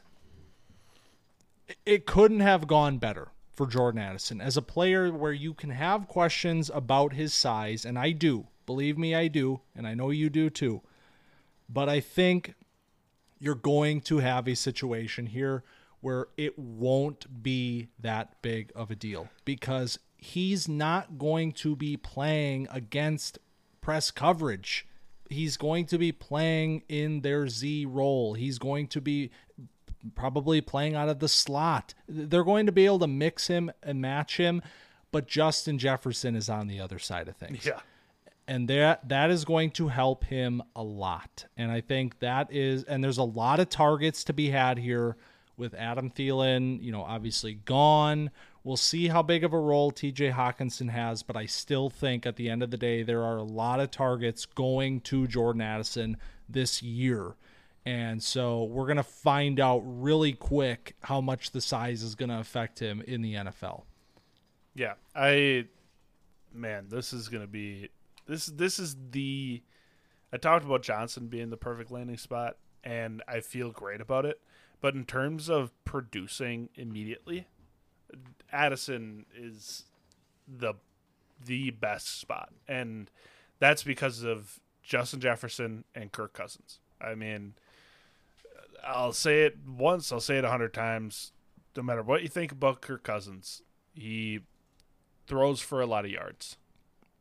it couldn't have gone better for Jordan Addison as a player where you can have questions about his size, and I do. Believe me, I do, and I know you do too. But I think you're going to have a situation here where it won't be that big of a deal because he's not going to be playing against press coverage. He's going to be playing in their Z role. He's going to be probably playing out of the slot. They're going to be able to mix him and match him, but Justin Jefferson is on the other side of things. Yeah. And that that is going to help him a lot. And I think that is and there's a lot of targets to be had here with Adam Thielen, you know, obviously gone. We'll see how big of a role TJ Hockenson has, but I still think at the end of the day there are a lot of targets going to Jordan Addison this year. And so we're going to find out really quick how much the size is going to affect him in the NFL. Yeah. I man, this is going to be this this is the I talked about Johnston being the perfect landing spot and I feel great about it. But in terms of producing immediately, Addison is the the best spot. And that's because of Justin Jefferson and Kirk Cousins. I mean, I'll say it once, I'll say it a hundred times. No matter what you think about Kirk Cousins, he throws for a lot of yards,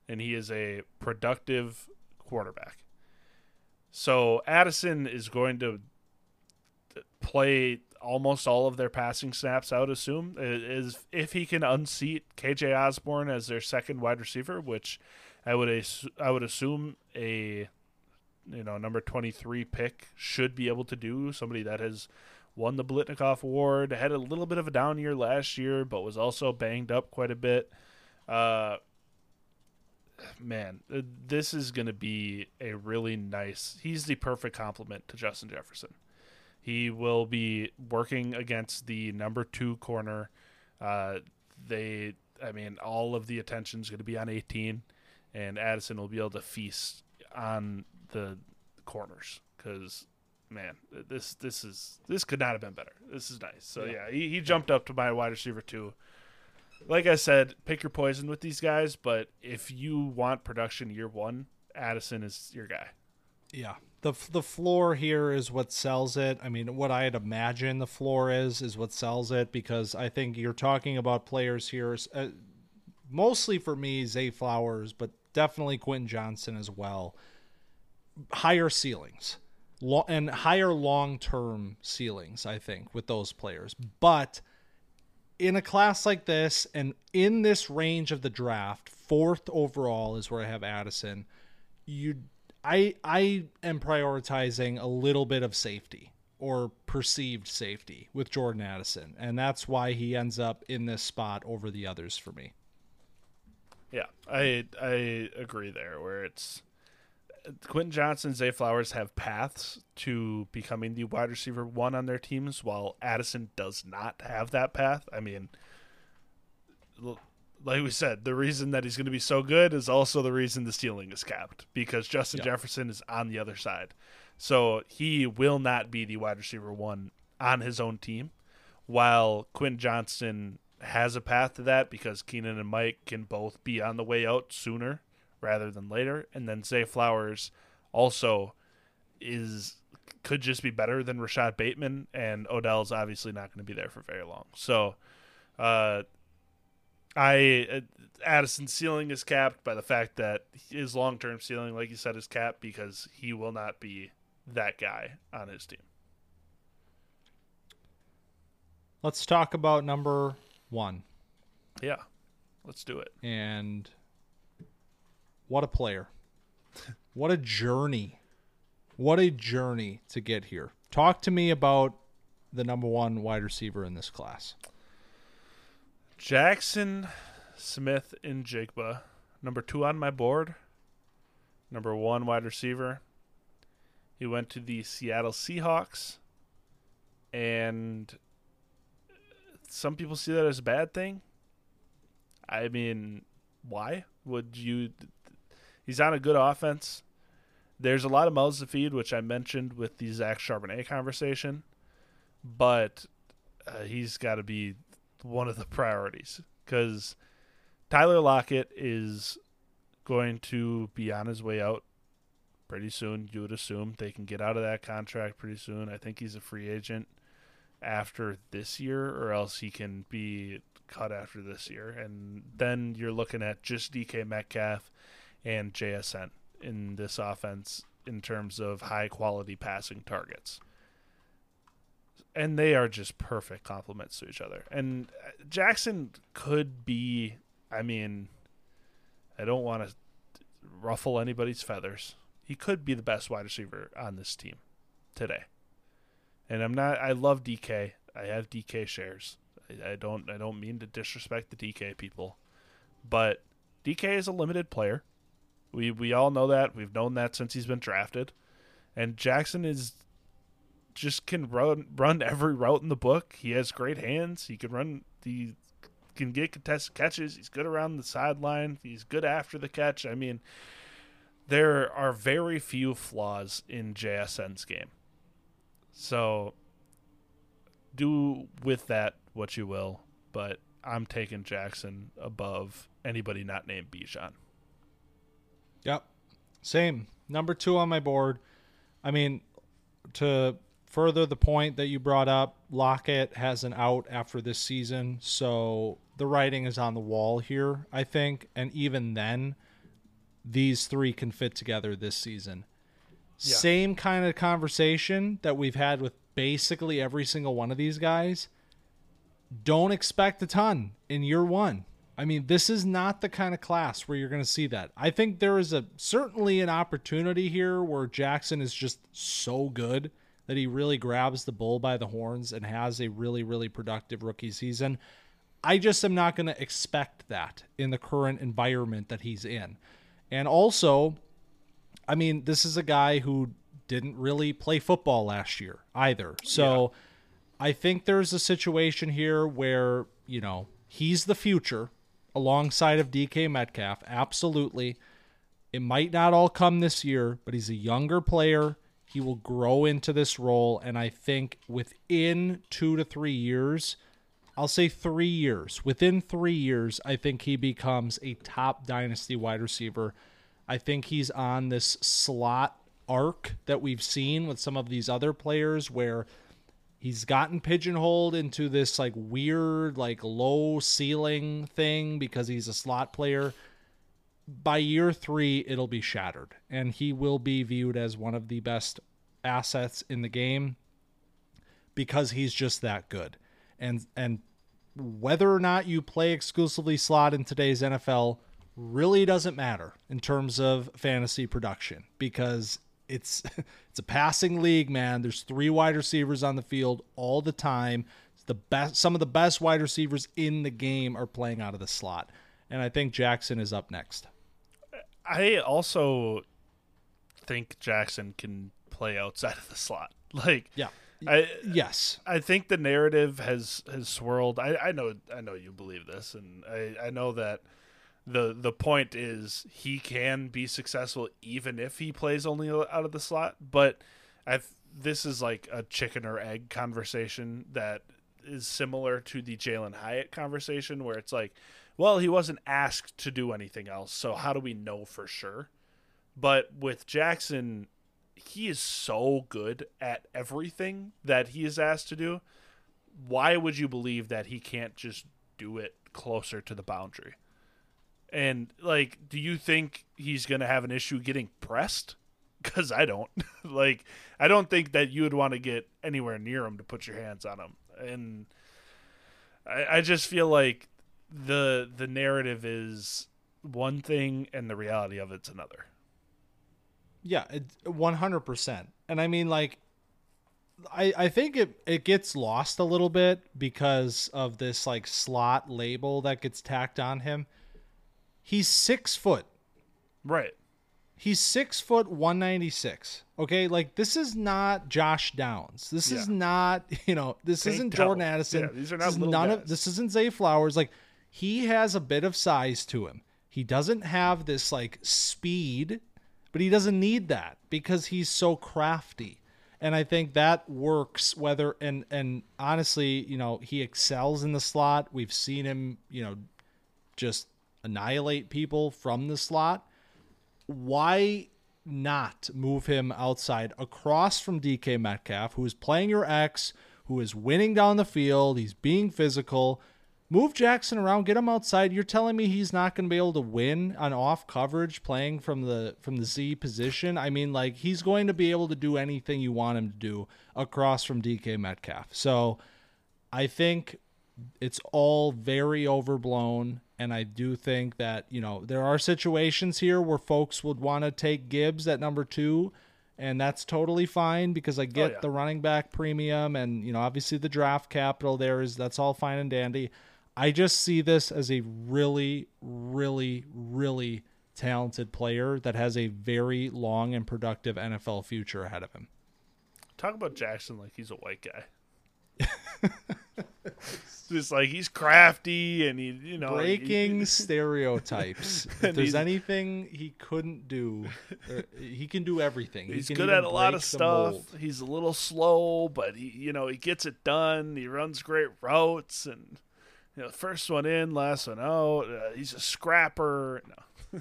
and he is a productive quarterback. So Addison is going to play almost all of their passing snaps. I would assume is if he can unseat KJ Osborn as their second wide receiver, which I would I would assume a you know number 23 pick should be able to do somebody that has won the Biletnikoff award had a little bit of a down year last year but was also banged up quite a bit uh, man, uh, this is going to be a really nice. He's the perfect complement to Justin Jefferson. He will be working against the number two corner. Uh, they, I mean, all of the attention is going to be on 18, and Addison will be able to feast on the corners because man, this this is this could not have been better. This is nice. So yeah, yeah he, he jumped up to my wide receiver too. Like I said, pick your poison with these guys, but if you want production year one, Addison is your guy. Yeah, the the floor here is what sells it. I mean, what I'd imagine the floor is is what sells it because I think you're talking about players here, uh, mostly for me, Zay Flowers, but definitely Quentin Johnston as well. Higher ceilings lo- and higher long term ceilings, I think, with those players. But in a class like this and in this range of the draft, fourth overall is where I have Addison. You, I, I am prioritizing a little bit of safety or perceived safety with Jordan Addison, and that's why he ends up in this spot over the others for me. Yeah, I I agree there. Where it's Quentin Johnston and Zay Flowers have paths to becoming the wide receiver one on their teams, while Addison does not have that path. I mean, like we said, the reason that he's going to be so good is also the reason the ceiling is capped because Justin Jefferson is on the other side. So he will not be the wide receiver one on his own team, while Quentin Johnston has a path to that because Keenan and Mike can both be on the way out sooner rather than later. And then Zay Flowers also is could just be better than Rashad Bateman, and Odell's obviously not going to be there for very long. So, uh, I uh, Addison's ceiling is capped by the fact that his long term ceiling, like you said, is capped because he will not be that guy on his team. Let's talk about number one. Yeah, let's do it. And what a player. <laughs> what a journey. What a journey to get here. Talk to me about the number one wide receiver in this class. Jackson Smith-Njigba, number two on my board, number one wide receiver. He went to the Seattle Seahawks, and some people see that as a bad thing. I mean, why would you He's on a good offense. There's a lot of mouths to feed, which I mentioned with the Zach Charbonnet conversation, but uh, he's got to be one of the priorities because Tyler Lockett is going to be on his way out pretty soon. You would assume they can get out of that contract pretty soon. I think he's a free agent after this year, or else he can be cut after this year. And then you're looking at just DK Metcalf and JSN in this offense in terms of high quality passing targets. And they are just perfect complements to each other. And uh, Jackson could be, I mean, I don't want to ruffle anybody's feathers. He could be the best wide receiver on this team today. And I'm not I love DK. I have DK shares. I, I don't I don't mean to disrespect the DK people. But DK is a limited player. We we all know that. We've known that since he's been drafted. And Jackson is just can run run every route in the book. He has great hands. He can run he can get contested catches. He's good around the sideline. He's good after the catch. I mean, there are very few flaws in JSN's game. So do with that what you will, but I'm taking Jackson above anybody not named Bijan. Yep. Same. Number two on my board. I mean, to further the point that you brought up, Lockett has an out after this season. So the writing is on the wall here, I think. And even then, these three can fit together this season. Yeah. Same kind of conversation that we've had with basically every single one of these guys. Don't expect a ton in year one. I mean, this is not the kind of class where you're going to see that. I think there is a certainly an opportunity here where Jackson is just so good that he really grabs the bull by the horns and has a really really productive rookie season. I just am not going to expect that in the current environment that he's in. And also, I mean, this is a guy who didn't really play football last year either. So I think there's a situation here where, you know, he's the future alongside of DK Metcalf. Absolutely. It might not all come this year, but he's a younger player. He will grow into this role. And I think within two to three years, I'll say three years, within three years, I think he becomes a top dynasty wide receiver. I think he's on this slot arc that we've seen with some of these other players where he's gotten pigeonholed into this like weird like low ceiling thing because he's a slot player. By year 3 it'll be shattered and he will be viewed as one of the best assets in the game because he's just that good. And and whether or not you play exclusively slot in today's NFL really doesn't matter in terms of fantasy production because it's <laughs> it's a passing league, man. There's three wide receivers on the field all the time. The best some of the best wide receivers in the game are playing out of the slot. And I think Jaxon is up next. I also think Jaxon can play outside of the slot. <laughs> Like Yeah. I Yes. I think the narrative has has swirled. I, I know I know you believe this, and I, I know that the the point is he can be successful even if he plays only out of the slot. But I this is like a chicken or egg conversation that is similar to the Jalin Hyatt conversation, where it's like, well, he wasn't asked to do anything else, so how do we know for sure? But with Jaxon, he is so good at everything that he is asked to do. Why would you believe that he can't just do it closer to the boundary? And like, do you think he's going to have an issue getting pressed? <laughs> Because I don't. <laughs> like, I don't think that you would want to get anywhere near him to put your hands on him. And I, I just feel like the the narrative is one thing and the reality of it's another. Yeah, one hundred percent. And I mean, like, I I think it it gets lost a little bit because of this like slot label that gets tacked on him. He's six foot. Right. He's six foot one ninety six. Okay, like this is not Josh Downs. This is not <laughs> you know this Tank isn't. Jordan Addison. Yeah, these are not little none guys. of this isn't Zay Flowers. Like he has a bit of size to him. He doesn't have this like speed, but he doesn't need that because he's so crafty. And I think that works whether and and honestly, you know, he excels in the slot. We've seen him, you know, just annihilate people from the slot. Why not move him outside across from DK Metcalf, who is playing your X, who is winning down the field, he's being physical. Move Jaxon around, get him outside. You're telling me he's not going to be able to win on off coverage playing from the from the Z position? I mean, like he's going to be able to do anything you want him to do across from DK Metcalf. So, I think it's all very overblown and I do think that, you know, there are situations here where folks would want to take Gibbs at number 2 and that's totally fine because I oh, get yeah. the running back premium and, you know, obviously the draft capital there is that's all fine and dandy. I just see this as a really really really talented player that has a very long and productive NFL future ahead of him. Talk about Jaxon like he's a white guy. <laughs> Just like he's crafty and he, you know, he- breaking <laughs> stereotypes. <laughs> if there's anything he couldn't do, <laughs> he can do everything. He's he good at a lot of stuff. mold. He's a little slow, but he, you know, he gets it done. He runs great routes, and you know, first one in, last one out. Uh, he's a scrapper. No.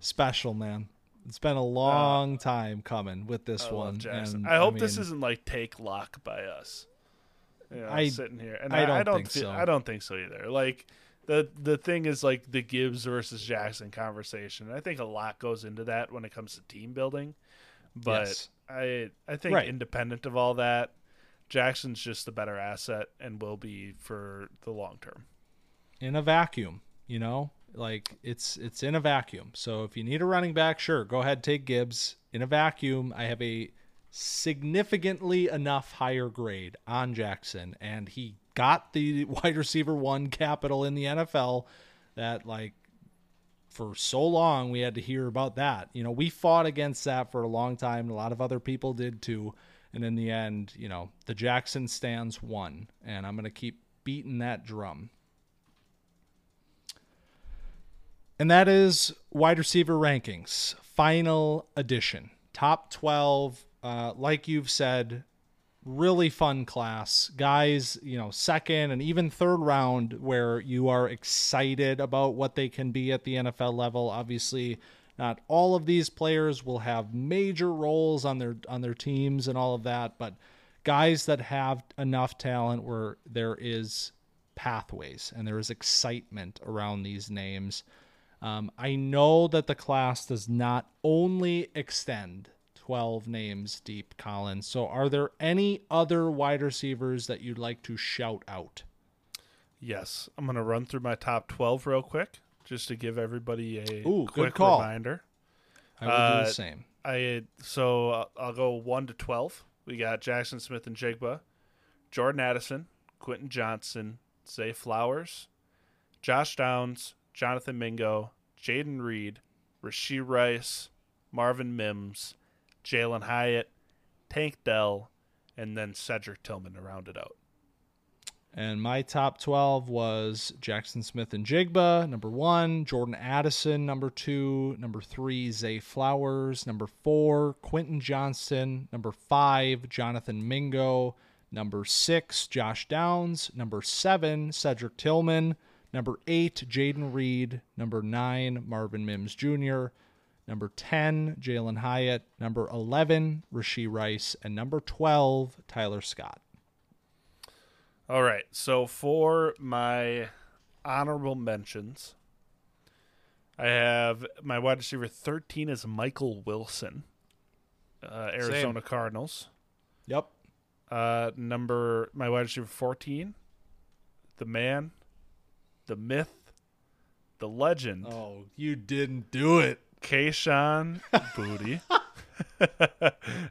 Special man. It's been a long time coming with this Uh, I one. and, I hope this mean, isn't like take lock by us. You know, I- sitting here, and I I, I don't don't, think feel, so. I don't think so either. Like the the thing is like the Gibbs versus Jaxon conversation. I think a lot goes into that when it comes to team building. But Yes. I I think Right. independent of all that, Jaxon's just the better asset and will be for the long term. in a vacuum, you know? Like it's it's in a vacuum. So if you need a running back, sure, go ahead take Gibbs. In a vacuum, I have a significantly enough higher grade on Jaxon and he got the <laughs> wide receiver 1 capital in the NFL that like for so long we had to hear about that. You know, we fought against that for a long time. A lot of other people did too. And in the end, you know, the Jaxon stands one, And I'm going to keep beating that drum. And that is wide receiver rankings, final edition. Top 12. Uh, like you've said, really fun class. Guys, you know, second and even third round where you are excited about what they can be at the NFL level. Obviously, not all of these players will have major roles on their on their teams and all of that, but guys that have enough talent where there is pathways and there is excitement around these names. Um, I know that the class does not only extend 12 names deep, Collin. So, are there any other wide receivers that you'd like to shout out? Yes, I'm going to run through my top 12 real quick just to give everybody a Ooh, quick good call. reminder. I will Uh, do the same. I so uh, I'll go 1 to 12. We got Jaxon Smith-Njigba, Jordan Addison, Quentin Johnston, Zay Flowers, Josh Downs, Jonathan Mingo, Jayden Reed, Rashee Rice, Marvin Mims, Jalin Hyatt, Tank Dell, and then Cedric Tillman to round it out. And my top 12 was Jaxon Smith-Njigba, number one, Jordan Addison, number two, number three, Zay Flowers, number four, Quentin Johnston, number five, Jonathan Mingo, number six, Josh Downs, number seven, Cedric Tillman, number eight, Jayden Reed, number nine, Marvin Mims Jr., number 10, Jalin Hyatt, number 11, Rashee Rice, and number 12, Tyler Scott. All right. So for my honorable mentions, I have my wide receiver 13 is Michael Wilson, uh, Arizona Cardinals. Yep. Uh, number my wide receiver 14, the man, the myth, the legend, Oh, you didn't do it. Kayshon Boutte.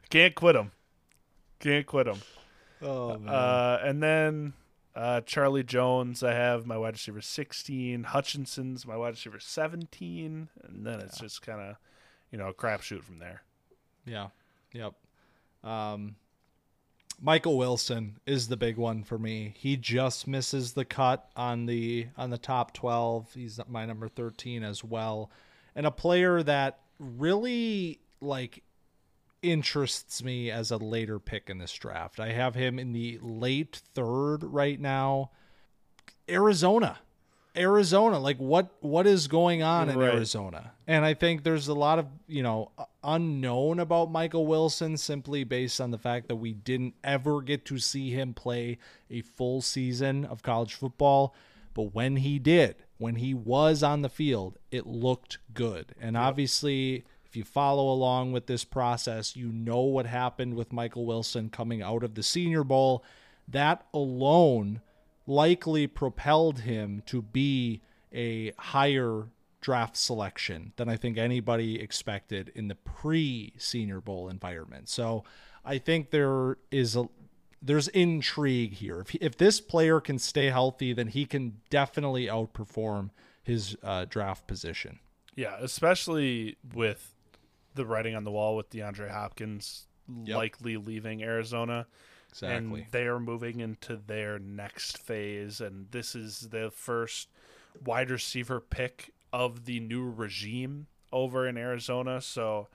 <laughs> Can't quit him. Can't quit him. Oh man. Uh, and then uh, Charlie Jones, I have my wide receiver 16. Hutchinson's my wide receiver 17. And then it's just kind of, you know, a crapshoot from there. yeah. Yep. Um, Michael Wilson is the big one for me. He just misses the cut on the on the top 12. He's my number 13 as well. And a player that really like interests me as a later pick in this draft. I have him in the late 3rd right now. Arizona. Arizona, like what what is going on in Right. Arizona? And I think there's a lot of, you know, unknown about Michael Wilson simply based on the fact that we didn't ever get to see him play a full season of college football, but when he did, when he was on the field, it looked good. And obviously, if you follow along with this process, you know what happened with Michael Wilson coming out of the Senior Bowl. That alone likely propelled him to be a higher draft selection than I think anybody expected in the pre Senior Bowl environment. So I think there is a there's intrigue here. If if this player can stay healthy, then he can definitely outperform his uh, draft position. Yeah, especially with the writing on the wall with DeAndre Hopkins Yep. likely leaving Arizona. Exactly. And they are moving into their next phase. And this is the first wide receiver pick of the new regime over in Arizona. So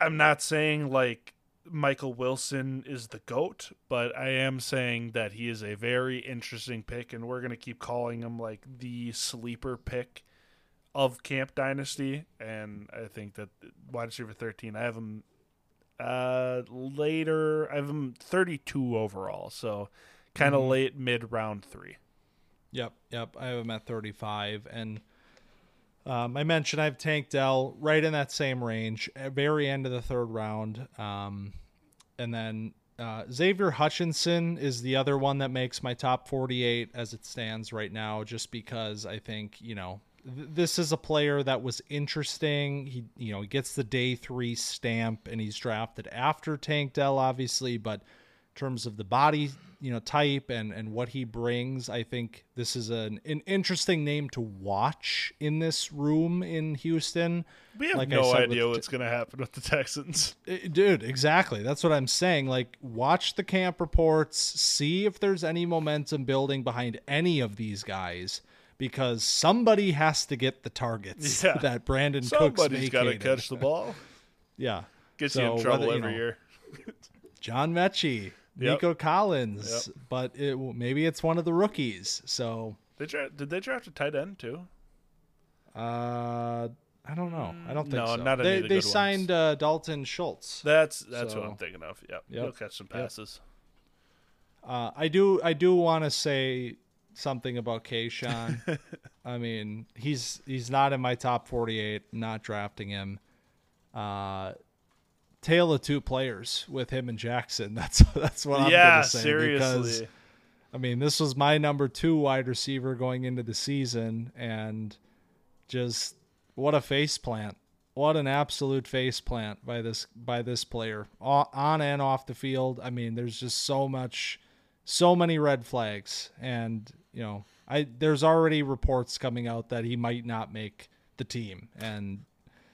I'm not saying like Michael Wilson is the GOAT, but I am saying that he is a very interesting pick. And we're going to keep calling him like the sleeper pick of Camp Dynasty. And I think that wide receiver 13, I have him uh later i have him 32 overall so kind of late mid round three Yep, yep. I have him at 35. And um, I mentioned I have Tank Dell right in that same range, very end of the third round. Um, and then uh, Xavier Hutchinson is the other one that makes my top 48 as it stands right now, just because I think, you know, th- this is a player that was interesting. He, you know, he gets the day three stamp and he's drafted after Tank Dell, obviously, but in terms of the body you know type and and what he brings, I think this is an an interesting name to watch in this room in Houston. We have Like no idea what's going to happen with the Texans. Dude, exactly. That's what I'm saying. Like, watch the camp reports, see if there's any momentum building behind any of these guys, because somebody has to get the targets Yeah. <laughs> that Brandin Cooks Somebody's got to catch the ball. <laughs> Yeah, Gets you in trouble whether, you every know, year. John Metchie, Yep. Nico Collins, but it, maybe it's one of the rookies. So, They dra- did they draft a tight end too? uh, I don't know. I don't think No, so. not they they signed uh, Dalton Schultz. That's that's what So- I'm thinking of. Yep, Yep. he'll catch some passes. Uh, I do I do want to say something about Kayshon. <laughs> I mean, he's he's not in my top 48, not drafting him. Uh tale of two players with him and Jaxon. <laughs> That's that's what I'm yeah, going to say seriously. because I mean, this was my number 2 wide receiver going into the season and just what a face plant. What an absolute face plant by this by this player on and off the field. I mean, there's just so much so many red flags and, you know, I there's already reports coming out that he might not make the team and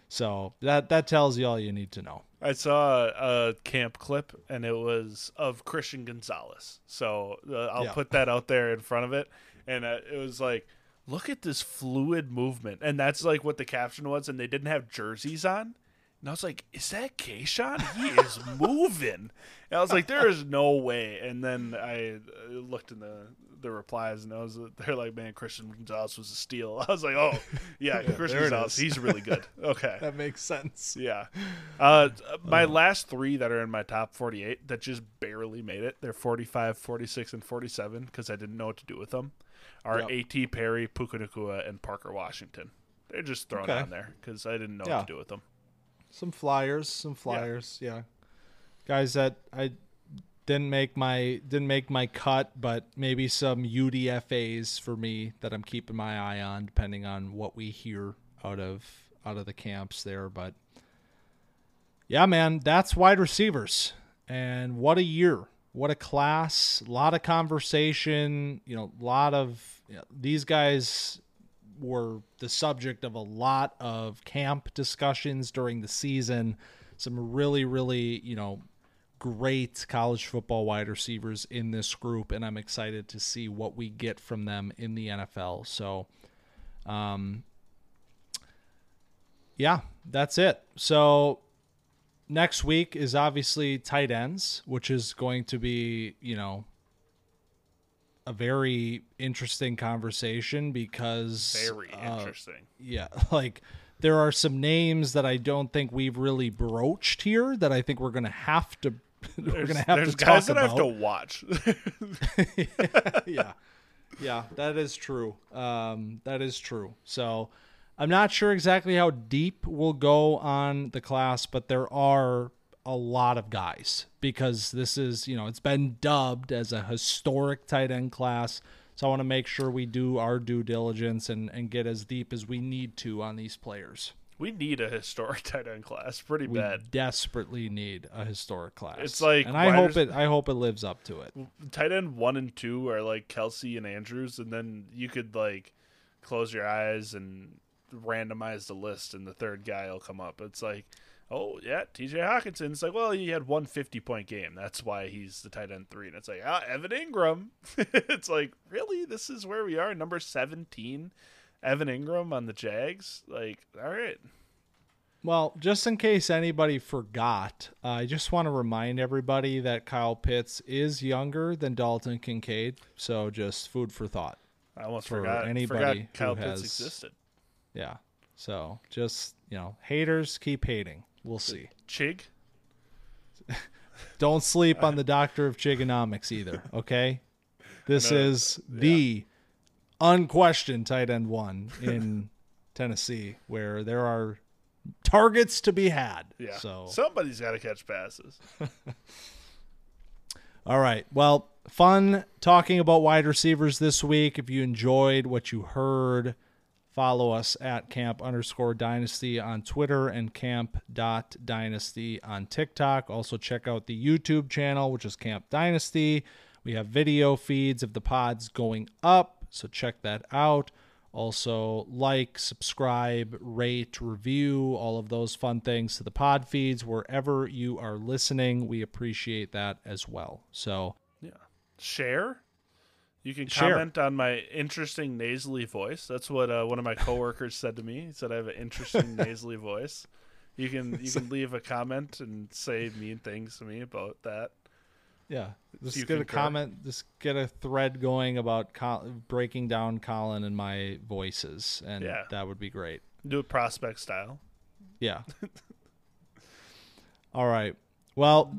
so that that tells you all you need to know. I saw a camp clip and it was of Christian Gonzalez. So uh, I'll Yeah. put that out there in front of it. And uh, it was like, look at this fluid movement. And that's like what the caption was. And they didn't have jerseys on. And I was like, is that Kayshon? He is <laughs> moving. And I was like, there is no way. And then I uh, looked in the the replies and I was they're like, man, Christian Gonzalez was a steal. <laughs> I was like, oh yeah, Christian there Gonzalez, he's really good. <laughs> Okay. That makes sense. Yeah. Uh, my last three that are in my top 48 that just barely made it, they're 45, 46, and 47 because I didn't know what to do with them, are Yep. A.T. Perry, Puka and Parker Washington. They're just thrown Okay. on there because I didn't know Yeah. what to do with them. Some flyers, some flyers, yeah. Guys that I didn't make my didn't make my cut, but maybe some UDFA's for me that I'm keeping my eye on, depending on what we hear out of out of the camps there. But yeah, man, that's wide receivers, and what a year, what a class, a lot of conversation, you know, a lot of you know, these guys were the subject of a lot of camp discussions during the season. Some really, really, you know, great college football wide receivers in this group, and I'm excited to see what we get from them in the NFL. So, um, yeah, that's it. So, next week is obviously tight ends, which is going to be, you know, a very interesting conversation because Very uh, interesting. yeah, <laughs> like there are some names that I don't think we've really broached here that I think we're gonna have to <laughs> we're gonna have there's to guys that I have to watch. <laughs> yeah, yeah, that is true. Um, that is true. So I'm not sure exactly how deep we'll go on the class, but there are a lot of guys because this is you know it's been dubbed as a historic tight end class. So I want to make sure we do our due diligence and, and get as deep as we need to on these players. we need a historic <laughs> tight end class pretty We bad. desperately need a historic class. It's like and I hope it. I hope it lives up to it. tight end one and two are like Kelce and Andrews, and then you could like close your eyes and randomize the list, and the third guy will come up. It's like, oh yeah, T.J. Hockenson. It's like, well, he had one 50 point game. That's why he's the tight end three. And it's like, ah, Evan Engram. <laughs> it's like, really, this is where we are, number 17. Evan Engram on the Jags. Like, all right, Well, just in case anybody forgot, uh, I just want to remind everybody that Kyle Pitts is younger than Dalton Kincaid. So just food for thought. I almost For forgot. anybody forgot Kyle who Pitts has- existed. Yeah. So just you know, haters keep hating. We'll see. Chig. Don't sleep on <laughs> the doctor of chigonomics either. Okay. This No, is the unquestioned tight end one in <laughs> Tennessee, where there are targets to be had. Yeah. So somebody's got to catch passes. <laughs> All right. Well, fun talking about wide receivers this week. If you enjoyed what you heard, follow us at camp underscore dynasty on Twitter and camp dot dynasty on TikTok. Also, check out the YouTube channel, which is Camp Dynasty. We have video feeds of the pods going up, so check that out. Also, like, subscribe, rate, review, all of those fun things to the pod feeds wherever you are listening. We appreciate that as well. So, Yeah. Share. You can Share. comment on my interesting nasally voice. That's what uh, one of my coworkers said to me. He said I have an interesting <laughs> nasally voice. You can you can <laughs> leave a comment and say mean things to me about that. yeah, just you get a comment, just get a thread going about Col- breaking down Collin and my voices, and Yeah. that would be great. Do it prospect style. Yeah. <laughs> All right. Well,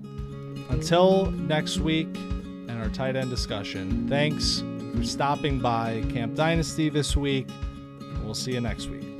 until next week and our tight end discussion, thanks for stopping by Camp Dynasty this week. We'll see you next week.